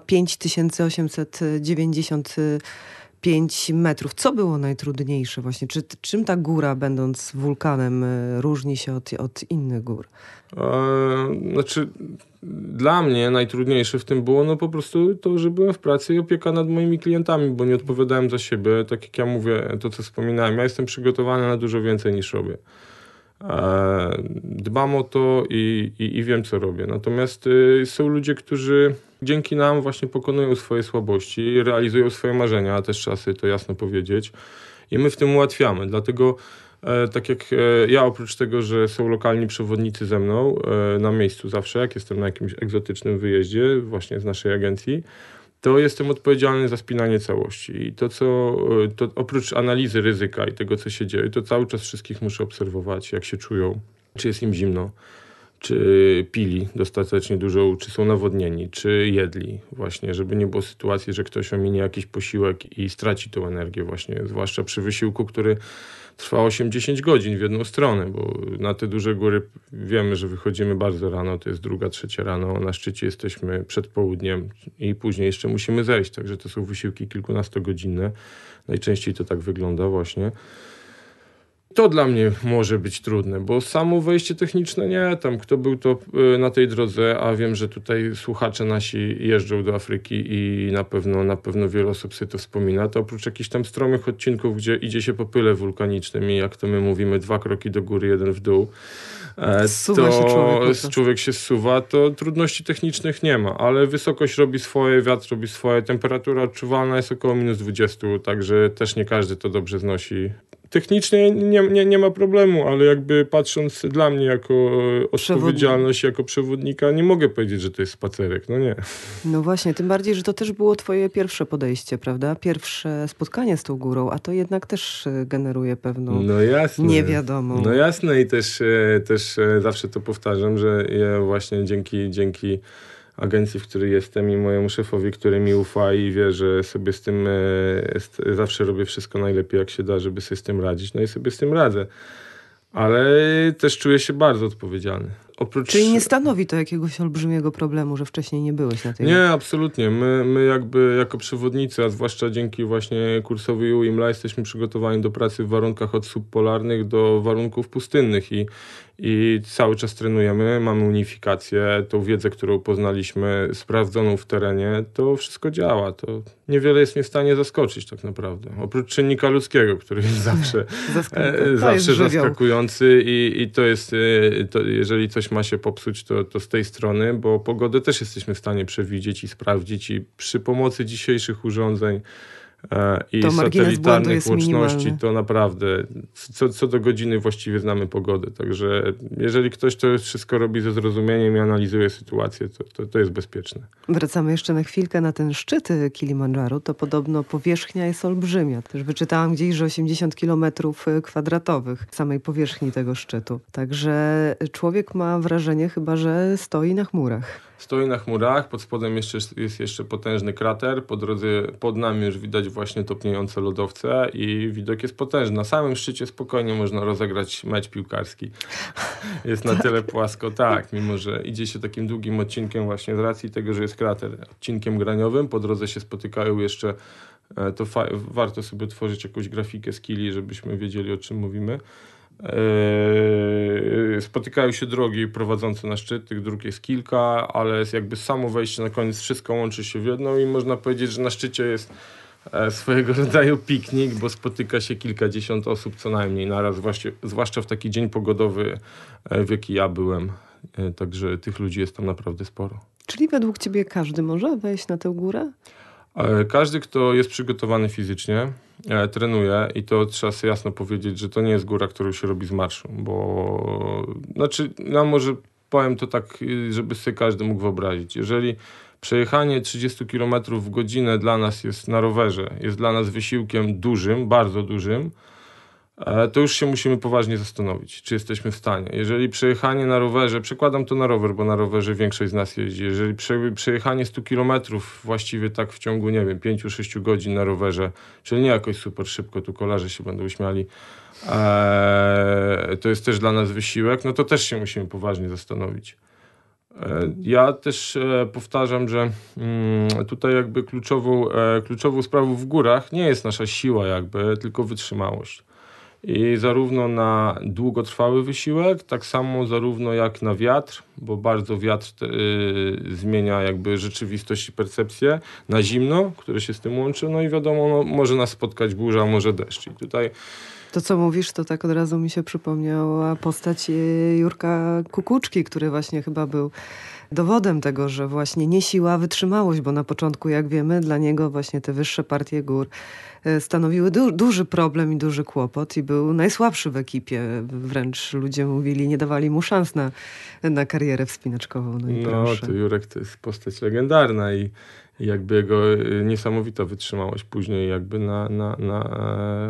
5895 metrów. Co było najtrudniejsze właśnie? Czy, czym ta góra, będąc wulkanem, różni się od, od innych gór? E, znaczy, dla mnie najtrudniejsze w tym było no po prostu to, że byłem w pracy i opieka nad moimi klientami, bo nie odpowiadałem za siebie. Tak jak ja mówię, to co wspominałem, ja jestem przygotowany na dużo więcej niż robię. E, dbam o to i, i, i wiem, co robię. Natomiast y, są ludzie, którzy dzięki nam właśnie pokonują swoje słabości, realizują swoje marzenia, też czasy to jasno powiedzieć. I my w tym ułatwiamy. Dlatego E, tak jak e, ja oprócz tego, że są lokalni przewodnicy ze mną na miejscu zawsze, jak jestem na jakimś egzotycznym wyjeździe właśnie z naszej agencji, to jestem odpowiedzialny za spinanie całości. I to, co to oprócz analizy ryzyka i tego, co się dzieje, to cały czas wszystkich muszę obserwować, jak się czują, czy jest im zimno, czy pili dostatecznie dużo, czy są nawodnieni, czy jedli, właśnie, żeby nie było sytuacji, że ktoś ominie jakiś posiłek i straci tą energię, właśnie, zwłaszcza przy wysiłku, który trwa 8-10 godzin w jedną stronę, bo na te duże góry wiemy, że wychodzimy bardzo rano, to jest druga, trzecia rano, na szczycie jesteśmy przed południem i później jeszcze musimy zejść, także to są wysiłki kilkunastogodzinne. Najczęściej to tak wygląda właśnie. To dla mnie może być trudne, bo samo wejście techniczne nie, tam kto był to y, na tej drodze, a wiem, że tutaj słuchacze nasi jeżdżą do Afryki i na pewno, na pewno wiele osób sobie to wspomina, to oprócz jakichś tam stromych odcinków, gdzie idzie się po pyle wulkanicznym i jak to my mówimy, dwa kroki do góry, jeden w dół, e, to się człowiek, człowiek się zsuwa, to trudności technicznych nie ma, ale wysokość robi swoje, wiatr robi swoje, temperatura odczuwalna jest około minus 20, także też nie każdy to dobrze znosi technicznie nie, nie, nie ma problemu, ale jakby patrząc dla mnie jako odpowiedzialność, jako przewodnika, nie mogę powiedzieć, że to jest spacerek. No nie. No właśnie, tym bardziej, że to też było twoje pierwsze podejście, prawda? Pierwsze spotkanie z tą górą, a to jednak też e, generuje pewną no jasne. niewiadomą. No jasne i też, e, też e, zawsze to powtarzam, że ja właśnie dzięki, dzięki agencji, w której jestem i mojemu szefowi, który mi ufa i wie, że sobie z tym e, zawsze robię wszystko najlepiej jak się da, żeby sobie z tym radzić. No i sobie z tym radzę. Ale też czuję się bardzo odpowiedzialny. Oprócz... Czyli nie stanowi to jakiegoś olbrzymiego problemu, że wcześniej nie byłeś na tej Nie, absolutnie. My, my jakby jako przewodnicy, a zwłaszcza dzięki właśnie kursowi UIMLA jesteśmy przygotowani do pracy w warunkach od subpolarnych do warunków pustynnych i, i cały czas trenujemy, mamy unifikację, tą wiedzę, którą poznaliśmy, sprawdzoną w terenie, to wszystko działa. To niewiele jest mnie w stanie zaskoczyć tak naprawdę. Oprócz czynnika ludzkiego, który jest zawsze, e, zawsze jest zaskakujący i, i to jest, e, to jeżeli coś ma się popsuć, to, to z tej strony, bo pogodę też jesteśmy w stanie przewidzieć i sprawdzić i przy pomocy dzisiejszych urządzeń i to satelitarnych łączności, to naprawdę co, co do godziny właściwie znamy pogodę. Także jeżeli ktoś to wszystko robi ze zrozumieniem i analizuje sytuację, to, to, to jest bezpieczne. Wracamy jeszcze na chwilkę na ten szczyt Kilimandżaru. To podobno powierzchnia jest olbrzymia. Też wyczytałam gdzieś, że 80 kilometrów kwadratowych samej powierzchni tego szczytu. Także człowiek ma wrażenie chyba, że stoi na chmurach. Stoi na chmurach, pod spodem jeszcze, jest jeszcze potężny krater, po drodze pod nami już widać właśnie topniejące lodowce i widok jest potężny. Na samym szczycie spokojnie można rozegrać mecz piłkarski. Jest na tyle płasko, tak, mimo że idzie się takim długim odcinkiem właśnie z racji tego, że jest krater, odcinkiem graniowym, po drodze się spotykają jeszcze e, to warto sobie tworzyć jakąś grafikę skilli, żebyśmy wiedzieli o czym mówimy. Yy, spotykają się drogi prowadzące na szczyt, tych dróg jest kilka, ale jest jakby samo wejście na koniec, wszystko łączy się w jedną i można powiedzieć, że na szczycie jest e, swojego rodzaju piknik, bo spotyka się kilkadziesiąt osób co najmniej naraz, zwłaszcza w taki dzień pogodowy, e, w jaki ja byłem. E, także tych ludzi jest tam naprawdę sporo. Czyli według ciebie każdy może wejść na tę górę? Każdy, kto jest przygotowany fizycznie, e, trenuje i to trzeba sobie jasno powiedzieć, że to nie jest góra, którą się robi z marszu, bo znaczy, no może powiem to tak, żeby sobie każdy mógł wyobrazić. Jeżeli przejechanie 30 km w godzinę dla nas jest na rowerze, jest dla nas wysiłkiem dużym, bardzo dużym, e, to już się musimy poważnie zastanowić, czy jesteśmy w stanie. Jeżeli przejechanie na rowerze, przekładam to na rower, bo na rowerze większość z nas jeździ, jeżeli prze, przejechanie 100 kilometrów właściwie tak w ciągu, nie wiem, 5-6 godzin na rowerze, czyli nie jakoś super szybko, tu kolarze się będą śmiali, e, to jest też dla nas wysiłek, no to też się musimy poważnie zastanowić. E, ja też e, powtarzam, że mm, tutaj jakby kluczową, e, kluczową sprawą w górach nie jest nasza siła jakby, tylko wytrzymałość. I zarówno na długotrwały wysiłek, tak samo zarówno jak na wiatr, bo bardzo wiatr y, zmienia jakby rzeczywistość i percepcję, na zimno, które się z tym łączy, no i wiadomo, no, może nas spotkać burza, może deszcz. I tutaj to, co mówisz, to tak od razu mi się przypomniała postać e, Jurka Kukuczki, który właśnie chyba był dowodem tego, że właśnie nie siła, wytrzymałość, bo na początku, jak wiemy, dla niego właśnie te wyższe partie gór e, stanowiły du duży problem i duży kłopot i był najsłabszy w ekipie. Wręcz ludzie mówili, nie dawali mu szans na, na karierę wspinaczkową. No, i no to Jurek to jest postać legendarna i jakby jego y, niesamowita wytrzymałość później jakby na, na, na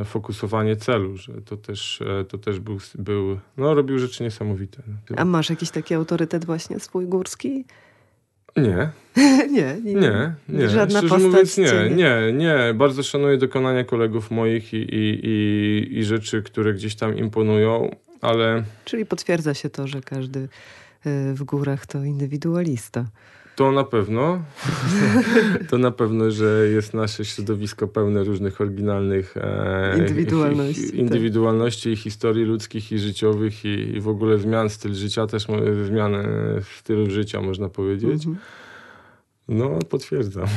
e, fokusowanie celu, że to też, e, to też był, był, no robił rzeczy niesamowite. A masz jakiś taki autorytet właśnie swój górski? Nie. nie, nie, nie, nie. Żadna Szczerze mówiąc, nie, nie, nie. Bardzo szanuję dokonania kolegów moich i, i, i, i rzeczy, które gdzieś tam imponują, ale... Czyli potwierdza się to, że każdy y, w górach to indywidualista. To na pewno. to na pewno, że jest nasze środowisko pełne różnych oryginalnych e, indywidualności, hi, indywidualności tak. historii ludzkich i życiowych i, i, w ogóle zmian styl życia, też zmiany stylu życia można powiedzieć. Mhm. No, potwierdzam.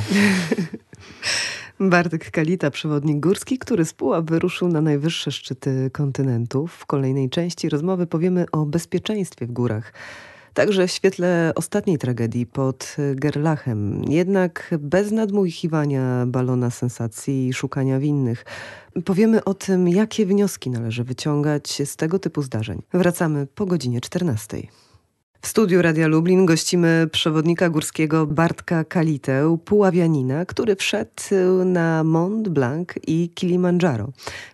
Bartek Kalita, przewodnik górski, który z Pułap wyruszył na najwyższe szczyty kontynentów. W kolejnej części rozmowy powiemy o bezpieczeństwie w górach. Także w świetle ostatniej tragedii pod Gerlachem, jednak bez nadmuchiwania balona sensacji i szukania winnych. Powiemy o tym, jakie wnioski należy wyciągać z tego typu zdarzeń. Wracamy po godzinie 14. W studiu Radia Lublin gościmy przewodnika górskiego Bartka Kalitę, puławianina, który wszedł na Mont Blanc i Kilimandżaro,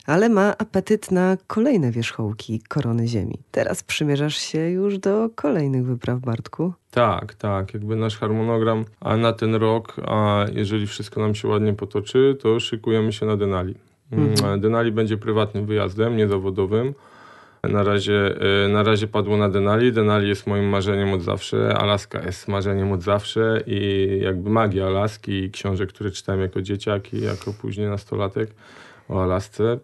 ale ma apetyt na kolejne wierzchołki korony ziemi. Teraz przymierzasz się już do kolejnych wypraw, Bartku. Tak, tak. Jakby nasz harmonogram a na ten rok, a jeżeli wszystko nam się ładnie potoczy, to szykujemy się na Denali. Mhm. Denali będzie prywatnym wyjazdem, niezawodowym. Na razie, e, na razie padło na Denali. Denali jest moim marzeniem od zawsze. Alaska jest marzeniem od zawsze i jakby magia Alaski i książek, które czytałem jako dzieciak i jako później nastolatek o Alasce,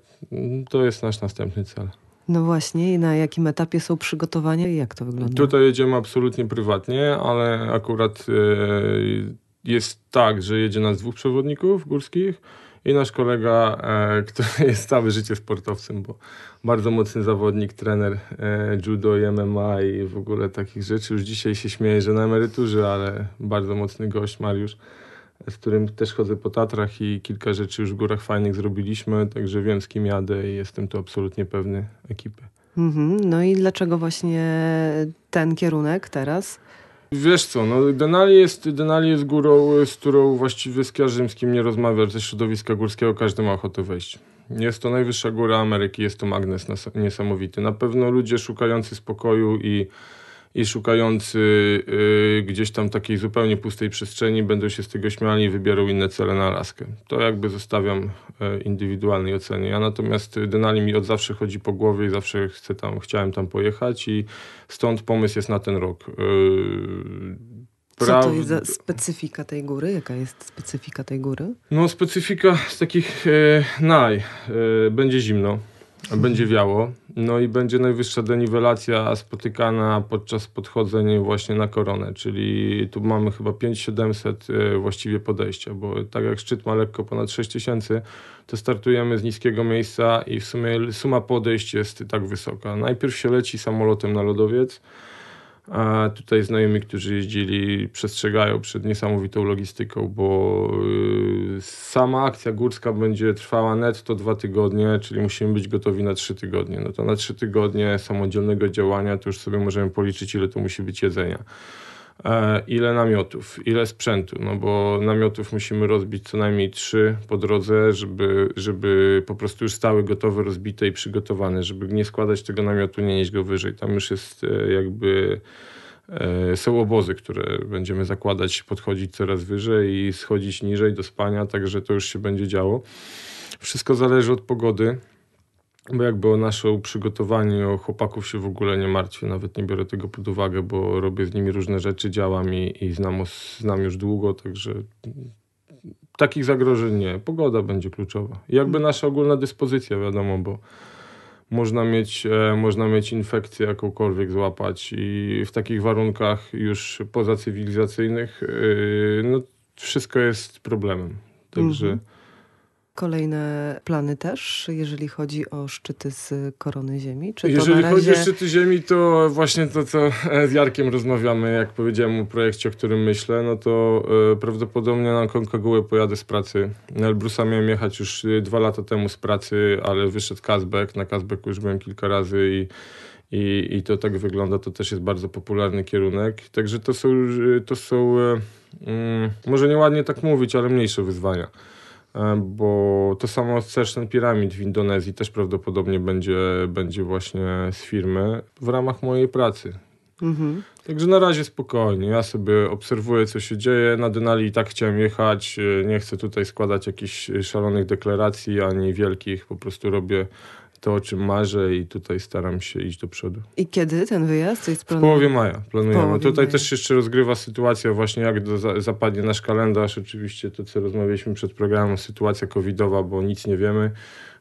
to jest nasz następny cel. No właśnie, i na jakim etapie są przygotowania i jak to wygląda? Tutaj jedziemy absolutnie prywatnie, ale akurat e, jest tak, że jedzie nas dwóch przewodników górskich i nasz kolega, e, który jest całe życie sportowcem, bo bardzo mocny zawodnik, trener e, judo i MMA i w ogóle takich rzeczy. Już dzisiaj się śmieje, że na emeryturze, ale bardzo mocny gość Mariusz, z którym też chodzę po Tatrach i kilka rzeczy już w górach fajnych zrobiliśmy, także wiem z kim jadę i jestem tu absolutnie pewny ekipy. Mhm. No i dlaczego właśnie ten kierunek teraz? Wiesz co, no Denali jest, Denali jest górą, z którą właściwie z każdym, z kim nie rozmawiasz ze środowiska górskiego, każdy ma ochotę wejść. Jest to najwyższa góra Ameryki, jest to magnes niesamowity. Na pewno ludzie szukający spokoju i i szukający y, gdzieś tam takiej zupełnie pustej przestrzeni będą się z tego śmiali i wybiorą inne cele na Alaskę. To jakby zostawiam y, indywidualnej ocenie. Ja natomiast Denali mi od zawsze chodzi po głowie i zawsze chcę tam, chciałem tam pojechać i stąd pomysł jest na ten rok. Y, Co to jest za specyfika tej góry? Jaka jest specyfika tej góry? No specyfika z takich e, naj. E, będzie zimno będzie wiało. No i będzie najwyższa deniwelacja spotykana podczas podchodzeń właśnie na koronę, czyli tu mamy chyba 5700 e, właściwie podejścia, bo tak jak szczyt ma lekko ponad 6000, to startujemy z niskiego miejsca i w sumie suma podejść jest tak wysoka. Najpierw się leci samolotem na lodowiec, a tutaj znajomi, którzy jeździli, przestrzegają przed niesamowitą logistyką, bo y, sama akcja górska będzie trwała netto dwa tygodnie, czyli musimy być gotowi na trzy tygodnie. No to na trzy tygodnie samodzielnego działania to już sobie możemy policzyć, ile to musi być jedzenia. E, ile namiotów, ile sprzętu, no bo namiotów musimy rozbić co najmniej trzy po drodze, żeby, żeby po prostu już stały gotowe, rozbite i przygotowane, żeby nie składać tego namiotu, nie nieść go wyżej. Tam już jest e, jakby e, są obozy, które będziemy zakładać, podchodzić coraz wyżej i schodzić niżej do spania, także to już się będzie działo. Wszystko zależy od pogody. Bo jakby o nasze przygotowanie, o chłopaków się w ogóle nie martwię, nawet nie biorę tego pod uwagę, bo robię z nimi różne rzeczy, działam i, i znam, znam już długo, także takich zagrożeń nie. Pogoda będzie kluczowa. I jakby nasza ogólna dyspozycja, wiadomo, bo można mieć, e, można mieć infekcję jakąkolwiek złapać i w takich warunkach już pozacywilizacyjnych yy, no, wszystko jest problemem. Także... -hmm kolejne plany też, jeżeli chodzi o szczyty z korony Ziemi? Czy jeżeli razie... chodzi o szczyty Ziemi, to właśnie to, co z Jarkiem rozmawiamy, jak powiedziałem o projekcie, o którym myślę, no to e, prawdopodobnie na Konkagułę pojadę z pracy. Na Elbrusa miałem jechać już dwa lata temu z pracy, ale wyszedł Kazbek. Na Kazbeku już byłem kilka razy i i, I to tak wygląda, to też jest bardzo popularny kierunek. Także to są, to są e, mm, może nieładnie tak mówić, ale mniejsze wyzwania. E, bo to samo Certain Pyramid w Indonezji też prawdopodobnie będzie, będzie właśnie z firmy w ramach mojej pracy. Mhm. Także na razie spokojnie. Ja sobie obserwuję, co się dzieje. Na Denali i tak chciałem jechać. E, nie chcę tutaj składać jakichś szalonych deklaracji ani wielkich. Po prostu robię to, o czym marzę i tutaj staram się iść do przodu. I kiedy ten wyjazd jest planowany? W połowie maja planujemy. Połowie tutaj maja. też jeszcze rozgrywa sytuacja właśnie jak do, zapadnie nasz kalendarz. Oczywiście to, co rozmawialiśmy przed programem, sytuacja covidowa, bo nic nie wiemy.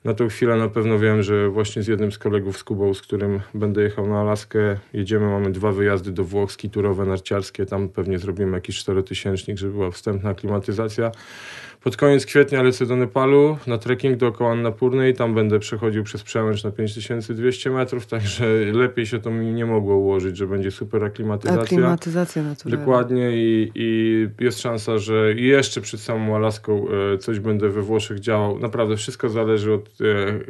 Na tą chwilę na pewno wiem, że właśnie z jednym z kolegów z Kubą, z którym będę jechał na Alaskę, jedziemy, mamy dwa wyjazdy do Włoch, skiturowe, narciarskie. Tam pewnie zrobimy jakiś czterotysięcznik, żeby była wstępna aklimatyzacja. Pod koniec kwietnia lecę do Nepalu na trekking dookoła Annapurny tam będę przechodził przez przełęcz na 5200 metrów, także lepiej się to mi nie mogło ułożyć, że będzie super aklimatyzacja. Aklimatyzacja naturalna. Dokładnie i, i jest szansa, że jeszcze przed samą Alaską e, coś będę we Włoszech działał. Naprawdę wszystko zależy od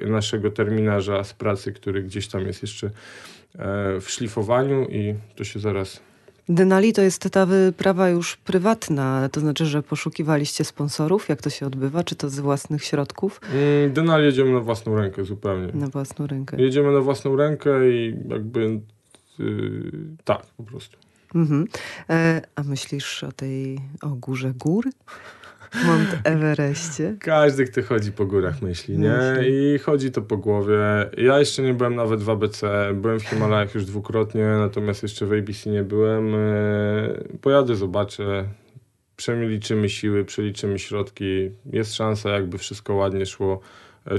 e, naszego terminarza z pracy, który gdzieś tam jest jeszcze e, w szlifowaniu i to się zaraz Denali to jest ta wyprawa już prywatna, to znaczy, że poszukiwaliście sponsorów? Jak to się odbywa? Czy to z własnych środków? Mm, Denali jedziemy na własną rękę zupełnie. Na własną rękę. Jedziemy na własną rękę i jakby yy, tak po prostu. Mhm. E, a myślisz o tej, o górze gór? Mount Everestie. Każdy, kto chodzi po górach myśli, nie? I chodzi to po głowie. Ja jeszcze nie byłem nawet w ABC, byłem w Himalajach już dwukrotnie, natomiast jeszcze w ABC nie byłem. E, pojadę, zobaczę, przeliczymy siły, przeliczymy środki. Jest szansa, jakby wszystko ładnie szło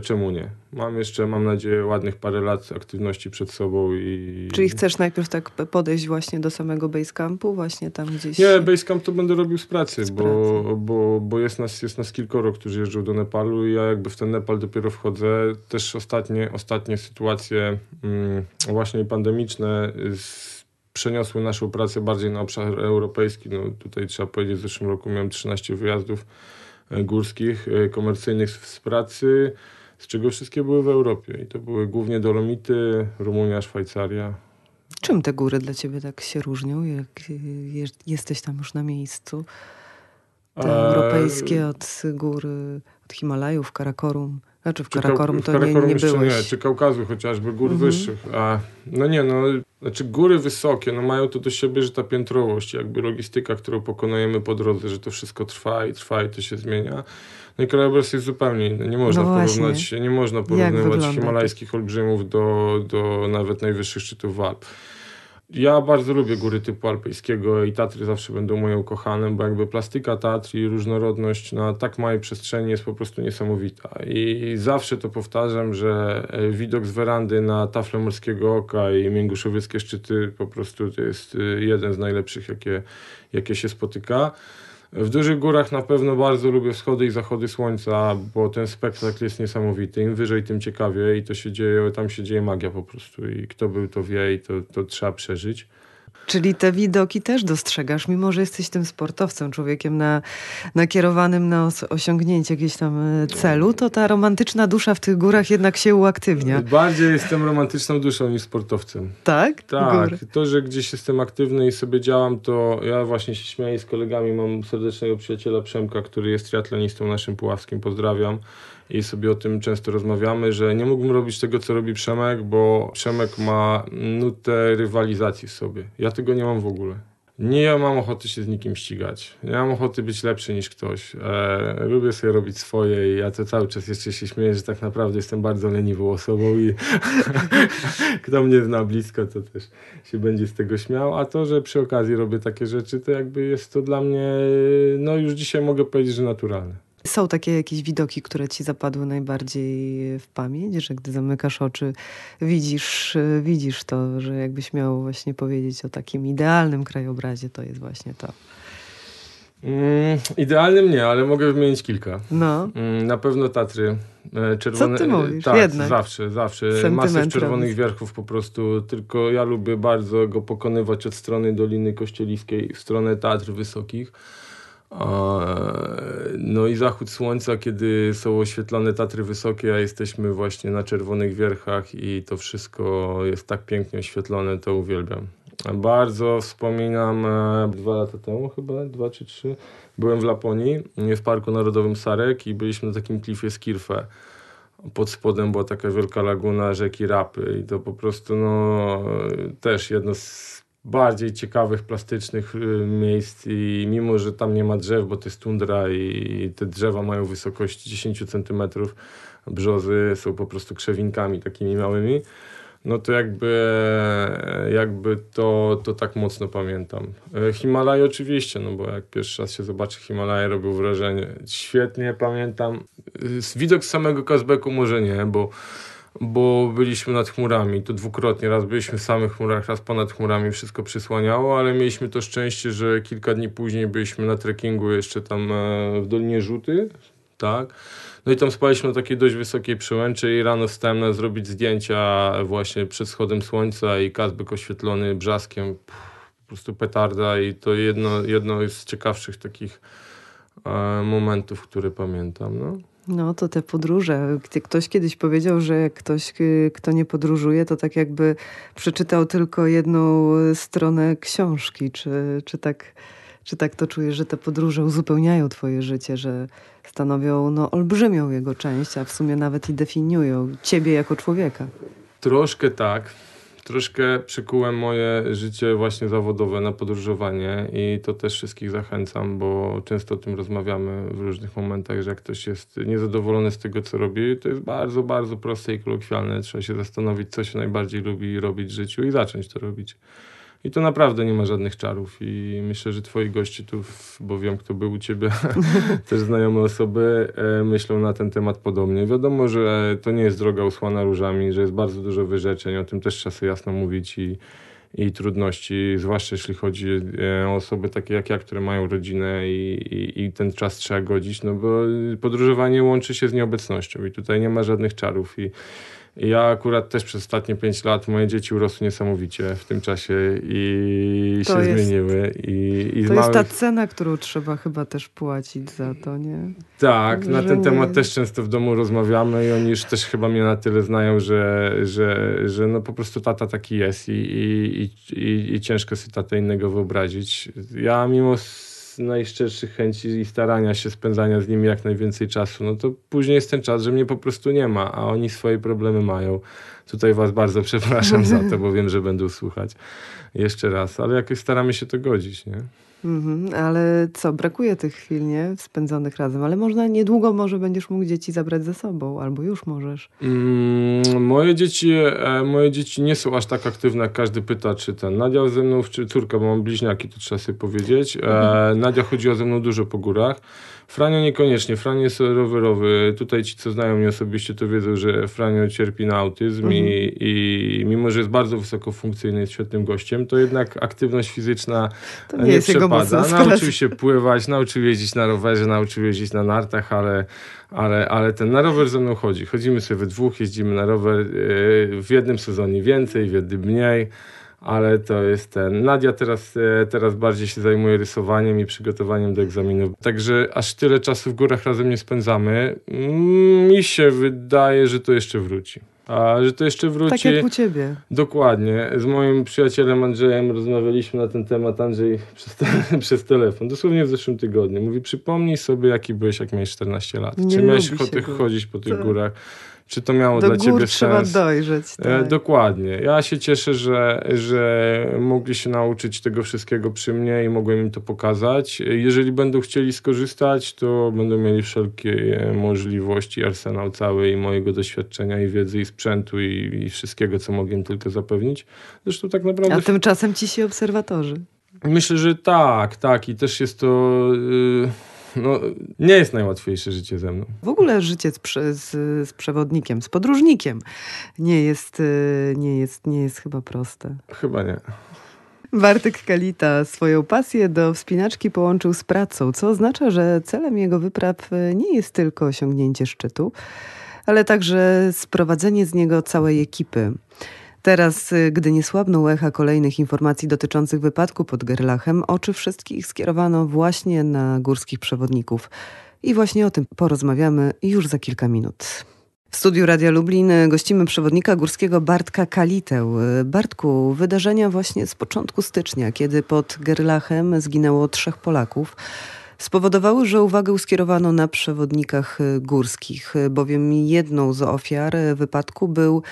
czemu nie? Mam jeszcze, mam nadzieję, ładnych parę lat aktywności przed sobą i... Czyli chcesz najpierw tak podejść właśnie do samego Basecampu, właśnie tam gdzieś... Nie, Basecamp to będę robił z pracy, z bo, pracy. bo, bo jest, nas, jest nas kilkoro, którzy jeżdżą do Nepalu i ja jakby w ten Nepal dopiero wchodzę. Też ostatnie, ostatnie sytuacje mm, właśnie pandemiczne z, przeniosły naszą pracę bardziej na obszar europejski. No, tutaj trzeba powiedzieć, w zeszłym roku miałem 13 wyjazdów e, górskich, e, komercyjnych z pracy z czego wszystkie były w Europie. I to były głównie Dolomity, Rumunia, Szwajcaria. Czym te góry dla ciebie tak się różnią, jak jesteś tam już na miejscu? Te e... europejskie od gór, od Himalajów, Karakorum. Znaczy w Karakorum to nie, nie byłeś. Nie, czy Kaukazu chociażby, gór mhm. wyższych. A, no nie, no, znaczy góry wysokie, no mają to do siebie, że ta piętrowość, jakby logistyka, którą pokonujemy po drodze, że to wszystko trwa i trwa i to się zmienia. No i krajobraz jest zupełnie inny. Nie można no porównać, nie można porównywać himalajskich olbrzymów do, do nawet najwyższych szczytów Alp. Ja bardzo lubię góry typu alpejskiego i Tatry zawsze będą moją kochanem, bo jakby plastyka Tatry i różnorodność na tak małej przestrzeni jest po prostu niesamowita. I zawsze to powtarzam, że e, widok z werandy na tafle Morskiego Oka i Mięguszowieckie szczyty po prostu to jest e, jeden z najlepszych, jakie, jakie się spotyka. W dużych górach na pewno bardzo lubię wschody i zachody słońca, bo ten spektakl jest niesamowity. Im wyżej, tym ciekawiej i to się dzieje, tam się dzieje magia po prostu i kto był, to wie i to, to trzeba przeżyć. Czyli te widoki też dostrzegasz, mimo że jesteś tym sportowcem, człowiekiem na, nakierowanym na osiągnięcie jakiegoś tam e, celu, to ta romantyczna dusza w tych górach jednak się uaktywnia. Bardziej jestem romantyczną duszą niż sportowcem. Tak? Tak. To, że gdzieś jestem aktywny i sobie działam, to ja właśnie się śmieję z kolegami. Mam serdecznego przyjaciela Przemka, który jest triatlonistą naszym puławskim. Pozdrawiam i sobie o tym często rozmawiamy, że nie mógłbym robić tego, co robi Przemek, bo Przemek ma nutę rywalizacji w sobie. Ja tego nie mam w ogóle. Nie mam ochoty się z nikim ścigać. Nie mam ochoty być lepszy niż ktoś. E, lubię sobie robić swoje i ja to cały czas jeszcze się śmieję, że tak naprawdę jestem bardzo leniwą osobą i kto mnie zna blisko, to też się będzie z tego śmiał. A to, że przy okazji robię takie rzeczy, to jakby jest to dla mnie, no już dzisiaj mogę powiedzieć, że naturalne. Są takie jakieś widoki, które ci zapadły najbardziej w pamięć, że gdy zamykasz oczy, widzisz, widzisz to, że jakbyś miał właśnie powiedzieć o takim idealnym krajobrazie, to jest właśnie to. Mm, idealnym nie, ale mogę wymienić kilka. No. Mm, na pewno Tatry. E, czerwone, Co ty mówisz? Tak, Jednak. zawsze, zawsze. Masę czerwonych wierchów po prostu, tylko ja lubię bardzo go pokonywać od strony Doliny Kościeliskiej w stronę Tatr Wysokich. No i zachód słońca, kiedy są oświetlone Tatry Wysokie, a jesteśmy właśnie na Czerwonych Wierchach i to wszystko jest tak pięknie oświetlone, to uwielbiam. Bardzo wspominam e, dwa lata temu chyba, dwa czy trzy, byłem w Laponii, w Parku Narodowym Sarek i byliśmy na takim klifie Skirfe. Pod spodem była taka wielka laguna rzeki Rapy i to po prostu no, też jedno z bardziej ciekawych, plastycznych y, miejsc i mimo, że tam nie ma drzew, bo to jest tundra i te drzewa mają wysokość 10 cm, brzozy są po prostu krzewinkami takimi małymi, no to jakby, jakby to, to tak mocno pamiętam. E, Himalaj oczywiście, no bo jak pierwszy raz się zobaczy Himalaj, robił wrażenie. Świetnie pamiętam. Widok z samego Kazbeku może nie, bo bo byliśmy nad chmurami. To dwukrotnie. Raz byliśmy w samych chmurach, raz ponad chmurami. Wszystko przysłaniało, ale mieliśmy to szczęście, że kilka dni później byliśmy na trekkingu jeszcze tam e, w Dolinie Rzuty. Tak. No i tam spaliśmy na takiej dość wysokiej przełęczy i rano wstałem na zrobić zdjęcia właśnie przed wschodem słońca i Kazbek oświetlony brzaskiem. po prostu petarda i to jedno, jedno z ciekawszych takich e, momentów, które pamiętam. No. No to te podróże. Ktoś kiedyś powiedział, że ktoś, kto nie podróżuje, to tak jakby przeczytał tylko jedną stronę książki. Czy, czy, tak, czy tak to czujesz, że te podróże uzupełniają twoje życie, że stanowią no, olbrzymią jego część, a w sumie nawet i definiują ciebie jako człowieka? Troszkę tak troszkę przykułem moje życie właśnie zawodowe na podróżowanie i to też wszystkich zachęcam, bo często o tym rozmawiamy w różnych momentach, że jak ktoś jest niezadowolony z tego, co robi, to jest bardzo, bardzo proste i kolokwialne. Trzeba się zastanowić, co się najbardziej lubi robić w życiu i zacząć to robić. I to naprawdę nie ma żadnych czarów i myślę, że twoi goście tu, bo wiem kto był u ciebie, też znajome osoby, e, myślą na ten temat podobnie. Wiadomo, że to nie jest droga usłana różami, że jest bardzo dużo wyrzeczeń, o tym też trzeba sobie jasno mówić i, i trudności, zwłaszcza jeśli chodzi e, o osoby takie jak ja, które mają rodzinę i, i, i, ten czas trzeba godzić, no bo podróżowanie łączy się z nieobecnością i tutaj nie ma żadnych czarów i ja akurat też przez ostatnie 5 lat moje dzieci urosły niesamowicie w tym czasie i to się jest, zmieniły. I, i to małych... jest ta cena, którą trzeba chyba też płacić za to, nie? Tak, że na ten nie... temat też często w domu rozmawiamy i oni już też chyba mnie na tyle znają, że, że, że no po prostu tata taki jest i, i, i, i ciężko sobie tatę innego wyobrazić. Ja mimo najszczerszych chęci i starania się spędzania z nimi jak najwięcej czasu, no to później jest ten czas, że mnie po prostu nie ma, a oni swoje problemy mają. Tutaj was bardzo przepraszam za to, bo wiem, że będą słuchać jeszcze raz, ale jakoś staramy się to godzić, nie? Mhm, ale co, brakuje tych chwil, nie? Spędzonych razem, ale można niedługo może będziesz mógł dzieci zabrać ze sobą, albo już możesz. Mm, moje dzieci, e, moje dzieci nie są aż tak aktywne, jak każdy pyta, czy ten Nadia ze mną, czy córka, bo mam bliźniaki, to trzeba sobie powiedzieć. E, mhm. Nadia chodziła ze mną dużo po górach. Franio niekoniecznie, Franio jest rowerowy. Tutaj ci, co znają mnie osobiście, to wiedzą, że Franio cierpi na autyzm mhm. i, i mimo, że jest bardzo wysoko funkcyjny, jest świetnym gościem, to jednak aktywność fizyczna to nie, nie jest przepada. Nauczył się pływać, nauczył jeździć na rowerze, nauczył jeździć na nartach, ale, ale, ale ten na rower ze mną chodzi. Chodzimy sobie we dwóch, jeździmy na rower yy, w jednym sezonie więcej, w jednym mniej ale to jest ten. Nadia teraz, e, teraz bardziej się zajmuje rysowaniem i przygotowaniem do egzaminów. Także aż tyle czasu w górach razem nie spędzamy. Mm, mi się wydaje, że to jeszcze wróci. A że to jeszcze wróci. Tak jak u ciebie. Dokładnie. Z moim przyjacielem Andrzejem rozmawialiśmy na ten temat. Andrzej przez, te, przez telefon, dosłownie w zeszłym tygodniu. Mówi: Przypomnij sobie, jaki byłeś, jak miałeś 14 lat. Nie Czy miałeś ochotę chodzić po tych Tak. górach? Czy to miało Do dla gór ciebie trzeba sens? dojrzeć. E, Tak. dokładnie. Ja się cieszę, że, że mogli się nauczyć tego wszystkiego przy mnie i mogłem im to pokazać. Jeżeli będą chcieli skorzystać, to będą mieli wszelkie e, możliwości, arsenał cały i mojego doświadczenia i wiedzy i sprzętu i, i wszystkiego, co mogłem tylko zapewnić. Zresztą tak naprawdę A tymczasem ci się obserwatorzy. myślę, że tak, tak i też jest to... y, no, nie jest najłatwiejsze życie ze mną. W ogóle życie z, z, z przewodnikiem, z podróżnikiem nie jest, y, nie, jest, nie jest chyba proste. Chyba nie. Bartek Kalita swoją pasję do wspinaczki połączył z pracą, co oznacza, że celem jego wypraw y, nie jest tylko osiągnięcie szczytu, ale także sprowadzenie z niego całej ekipy. Teraz, y, gdy nie słabną echa kolejnych informacji dotyczących wypadku pod Gerlachem, oczy wszystkich skierowano właśnie na górskich przewodników. I właśnie o tym porozmawiamy już za kilka minut. W studiu Radia Lublin gościmy przewodnika górskiego Bartka Kalitę. Bartku, wydarzenia właśnie z początku stycznia, kiedy pod Gerlachem zginęło trzech Polaków, spowodowały, że uwagę skierowano na przewodnikach górskich, bowiem jedną z ofiar wypadku był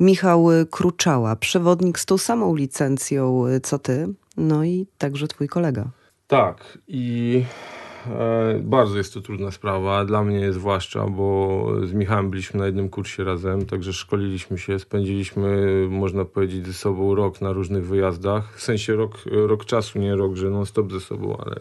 Michał Kruczała, przewodnik z tą samą licencją co ty, no i także twój kolega. Tak i e, bardzo jest to trudna sprawa, dla mnie zwłaszcza, bo z Michałem byliśmy na jednym kursie razem, także szkoliliśmy się, spędziliśmy, można powiedzieć, ze sobą rok na różnych wyjazdach, w sensie rok, rok czasu, nie rok, że non-stop ze sobą, ale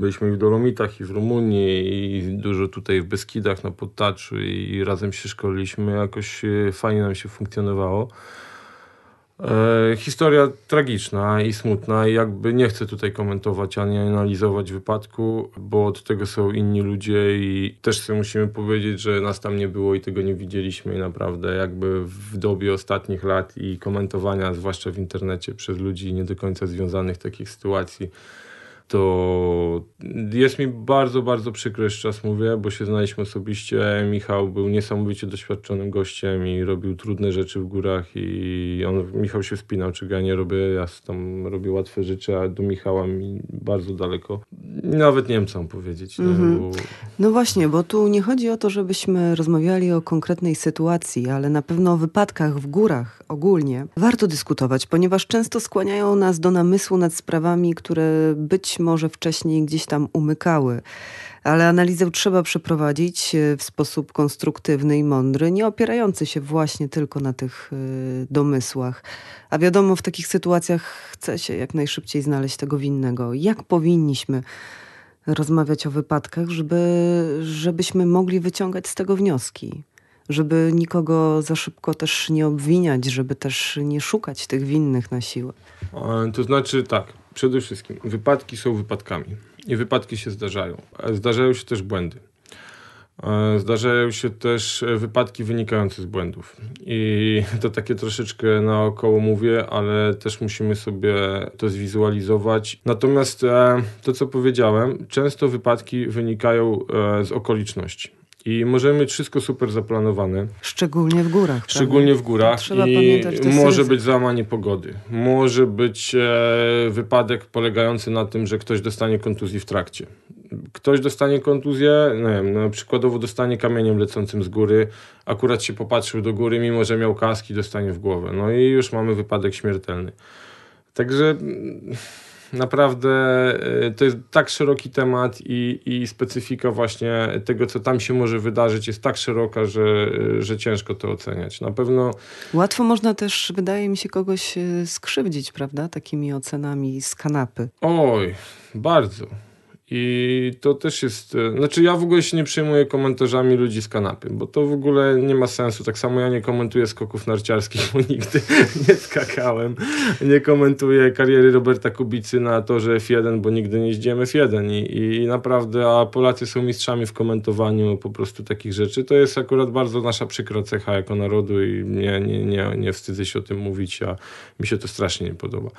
byliśmy w Dolomitach, i w Rumunii, i dużo tutaj w Beskidach, na Podtaczu i razem się szkoliliśmy, jakoś e, fajnie nam się funkcjonowało. E, historia tragiczna i smutna i jakby nie chcę tutaj komentować ani analizować wypadku, bo od tego są inni ludzie i też sobie musimy powiedzieć, że nas tam nie było i tego nie widzieliśmy i naprawdę jakby w dobie ostatnich lat i komentowania, zwłaszcza w internecie przez ludzi nie do końca związanych takich sytuacji, to jest mi bardzo, bardzo przykro, jeszcze raz mówię, bo się znaliśmy osobiście. Michał był niesamowicie doświadczonym gościem i robił trudne rzeczy w górach i on, Michał się wspinał, czego ja nie robię. Ja tam robię łatwe rzeczy, a do Michała mi bardzo daleko. Nawet nie wiem, co mam powiedzieć. Mhm. Bo No właśnie, bo tu nie chodzi o to, żebyśmy rozmawiali o konkretnej sytuacji, ale na pewno o wypadkach w górach ogólnie warto dyskutować, ponieważ często skłaniają nas do namysłu nad sprawami, które być może wcześniej gdzieś tam umykały. Ale analizę trzeba przeprowadzić e, w sposób konstruktywny i mądry, nie opierający się właśnie tylko na tych y, domysłach. A wiadomo, w takich sytuacjach chce się jak najszybciej znaleźć tego winnego. Jak powinniśmy rozmawiać o wypadkach, żeby, żebyśmy mogli wyciągać z tego wnioski. Żeby nikogo za szybko też nie obwiniać, żeby też nie szukać tych winnych na siłę. E, To znaczy tak, przede wszystkim wypadki są wypadkami i wypadki się zdarzają. E, Zdarzają się też błędy. E, Zdarzają się też e, wypadki wynikające z błędów. I to takie troszeczkę naokoło mówię, ale też musimy sobie to zwizualizować. Natomiast to, co powiedziałem, często wypadki wynikają z okoliczności. I możemy mieć wszystko super zaplanowane, Szczególnie w górach. Szczególnie w górach. Trzeba I pamiętać, może być załamanie pogody. Może być e, wypadek polegający na tym, że ktoś dostanie kontuzji w trakcie. Ktoś dostanie kontuzję, nie wiem, no, przykładowo dostanie kamieniem lecącym z góry, akurat się popatrzył do góry, mimo że miał kaski, dostanie w głowę. No i już mamy wypadek śmiertelny. Także naprawdę e, to jest tak szeroki temat i, i specyfika właśnie tego, co tam się może wydarzyć, jest tak szeroka, że, że ciężko to oceniać. Na pewno Łatwo można też, wydaje mi się, kogoś e, skrzywdzić, prawda? Takimi ocenami z kanapy. Oj, bardzo. I to też jest. E, znaczy, ja w ogóle się nie przejmuję komentarzami ludzi z kanapy, bo to w ogóle nie ma sensu. Tak samo ja nie komentuję skoków narciarskich, bo nigdy nie skakałem. Nie komentuję kariery Roberta Kubicy na torze F1, bo nigdy nie jeździłem F1. I, I naprawdę, a Polacy są mistrzami w komentowaniu po prostu takich rzeczy. To jest akurat bardzo nasza przykra cecha jako narodu i nie, nie, nie, nie wstydzę się o tym mówić, a mi się to strasznie nie podoba.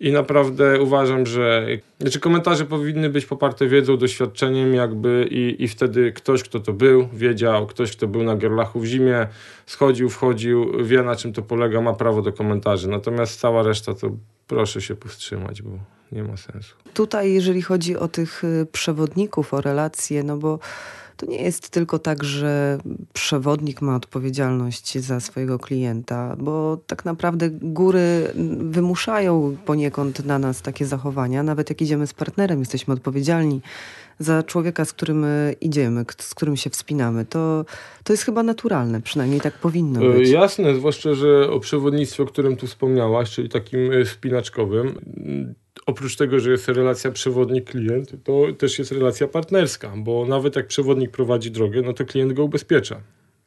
I naprawdę uważam, że znaczy komentarze powinny być poparte wiedzą, doświadczeniem jakby i, i wtedy ktoś, kto to był, wiedział, ktoś, kto był na Gerlachu w zimie, schodził, wchodził, wie na czym to polega, ma prawo do komentarzy. Natomiast cała reszta to proszę się powstrzymać, bo nie ma sensu. Tutaj, jeżeli chodzi o tych y, przewodników, o relacje, no bo to nie jest tylko tak, że przewodnik ma odpowiedzialność za swojego klienta, bo tak naprawdę góry wymuszają poniekąd na nas takie zachowania. Nawet jak idziemy z partnerem, jesteśmy odpowiedzialni za człowieka, z którym idziemy, z którym się wspinamy. To, to jest chyba naturalne, przynajmniej tak powinno e, być. Jasne, zwłaszcza, że o przewodnictwie, o którym tu wspomniałaś, czyli takim e, spinaczkowym, oprócz tego, że jest relacja przewodnik-klient, to też jest relacja partnerska, bo nawet jak przewodnik prowadzi drogę, no to klient go ubezpiecza.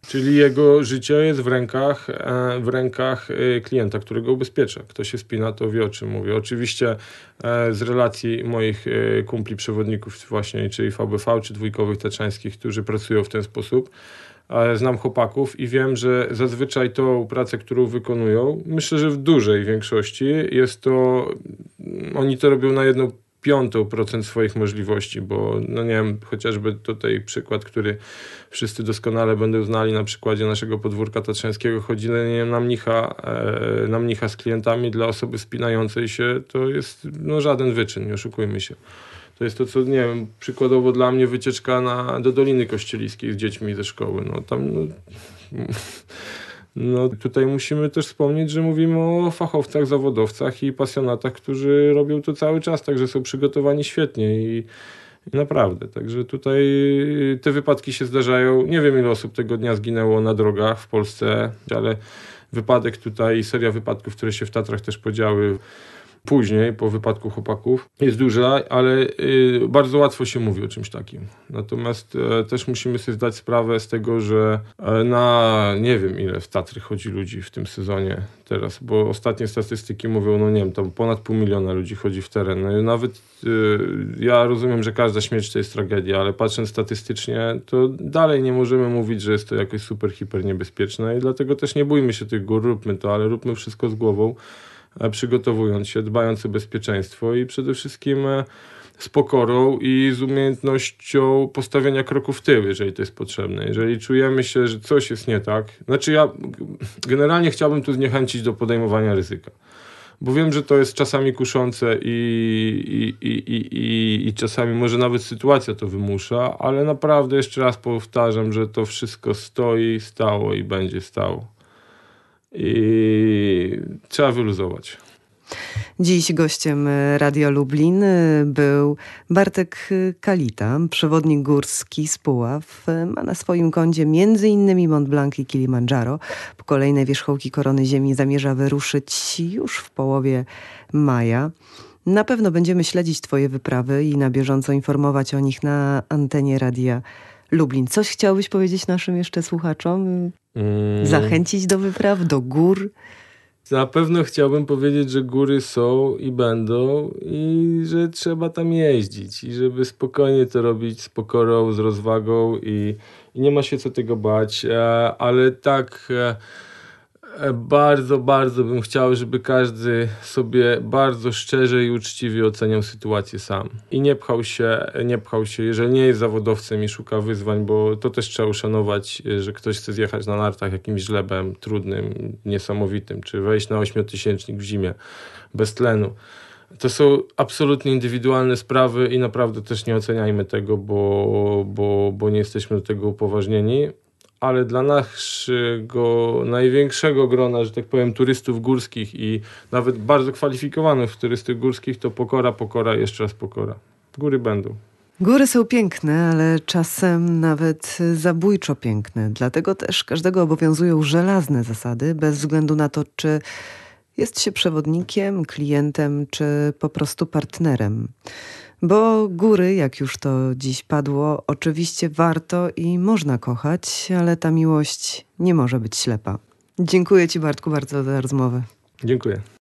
Czyli jego życie jest w rękach, e, w rękach e, klienta, którego ubezpiecza. Kto się spina, to wie o czym mówię. Oczywiście e, z relacji moich kumpli przewodników właśnie, czyli VBV, czy dwójkowych taczańskich, którzy pracują w ten sposób, znam chłopaków i wiem, że zazwyczaj tą pracę, którą wykonują, myślę, że w dużej większości jest to, oni to robią na jedną piątą procent swoich możliwości, bo no nie wiem, chociażby tutaj przykład, który wszyscy doskonale będą znali na przykładzie naszego podwórka tatrzańskiego, chodzi wiem, na, mnicha, e, na mnicha z klientami dla osoby spinającej się, to jest no, żaden wyczyn, nie oszukujmy się. To jest to, co, nie wiem, przykładowo dla mnie wycieczka na, do Doliny Kościeliskiej z dziećmi ze szkoły. No tam... No, no tutaj musimy też wspomnieć, że mówimy o fachowcach, zawodowcach i pasjonatach, którzy robią to cały czas, także są przygotowani świetnie i, naprawdę. Także tutaj te wypadki się zdarzają. Nie wiem ile osób tego dnia zginęło na drogach w Polsce, ale wypadek tutaj, seria wypadków, które się w Tatrach też podziały później, po wypadku chłopaków, jest duża, ale y, bardzo łatwo się mówi o czymś takim. Natomiast e, też musimy sobie zdać sprawę z tego, że e, na nie wiem ile w Tatry chodzi ludzi w tym sezonie teraz, bo ostatnie statystyki mówią, no nie wiem, tam ponad pół miliona ludzi chodzi w teren. No nawet y, ja rozumiem, że każda śmierć to jest tragedia, ale patrząc statystycznie, to dalej nie możemy mówić, że jest to jakoś super, hiper niebezpieczne i dlatego też nie bójmy się tych gór, róbmy to, ale róbmy wszystko z głową. E, przygotowując się, dbając o bezpieczeństwo i przede wszystkim e, z pokorą i z umiejętnością postawienia kroku w tył, jeżeli to jest potrzebne. Jeżeli czujemy się, że coś jest nie tak, znaczy ja generalnie chciałbym tu zniechęcić do podejmowania ryzyka. Bo wiem, że to jest czasami kuszące i, i, i, i, i, i czasami może nawet sytuacja to wymusza, ale naprawdę jeszcze raz powtarzam, że to wszystko stoi, stało i będzie stało i trzeba wyluzować. Dziś gościem Radio Lublin był Bartek Kalita, przewodnik górski z Puław. Ma na swoim koncie m.in. Mont Blanc i Kilimandżaro. Po kolejne wierzchołki Korony Ziemi zamierza wyruszyć już w połowie maja. Na pewno będziemy śledzić Twoje wyprawy i na bieżąco informować o nich na antenie Radia Lublin. Coś chciałbyś powiedzieć naszym jeszcze słuchaczom? Mm. Zachęcić do wypraw, do gór? Na pewno chciałbym powiedzieć, że góry są i będą i że trzeba tam jeździć i żeby spokojnie to robić z pokorą, z rozwagą i, i nie ma się co tego bać, e, ale tak e, bardzo, bardzo bym chciał, żeby każdy sobie bardzo szczerze i uczciwie oceniał sytuację sam. I nie pchał się, nie pchał się, jeżeli nie jest zawodowcem i szuka wyzwań, bo to też trzeba uszanować, że ktoś chce zjechać na nartach jakimś żlebem trudnym, niesamowitym, czy wejść na ośmiotysięcznik w zimie bez tlenu. To są absolutnie indywidualne sprawy i naprawdę też nie oceniajmy tego, bo, bo, bo nie jesteśmy do tego upoważnieni ale dla naszego największego grona, że tak powiem, turystów górskich i nawet bardzo kwalifikowanych turystów górskich, to pokora, pokora, jeszcze raz pokora. Góry będą. Góry są piękne, ale czasem nawet zabójczo piękne. Dlatego też każdego obowiązują żelazne zasady, bez względu na to, czy jest się przewodnikiem, klientem, czy po prostu partnerem. Bo góry, jak już to dziś padło, oczywiście warto i można kochać, ale ta miłość nie może być ślepa. Dziękuję Ci, Bartku, bardzo za rozmowę. Dziękuję.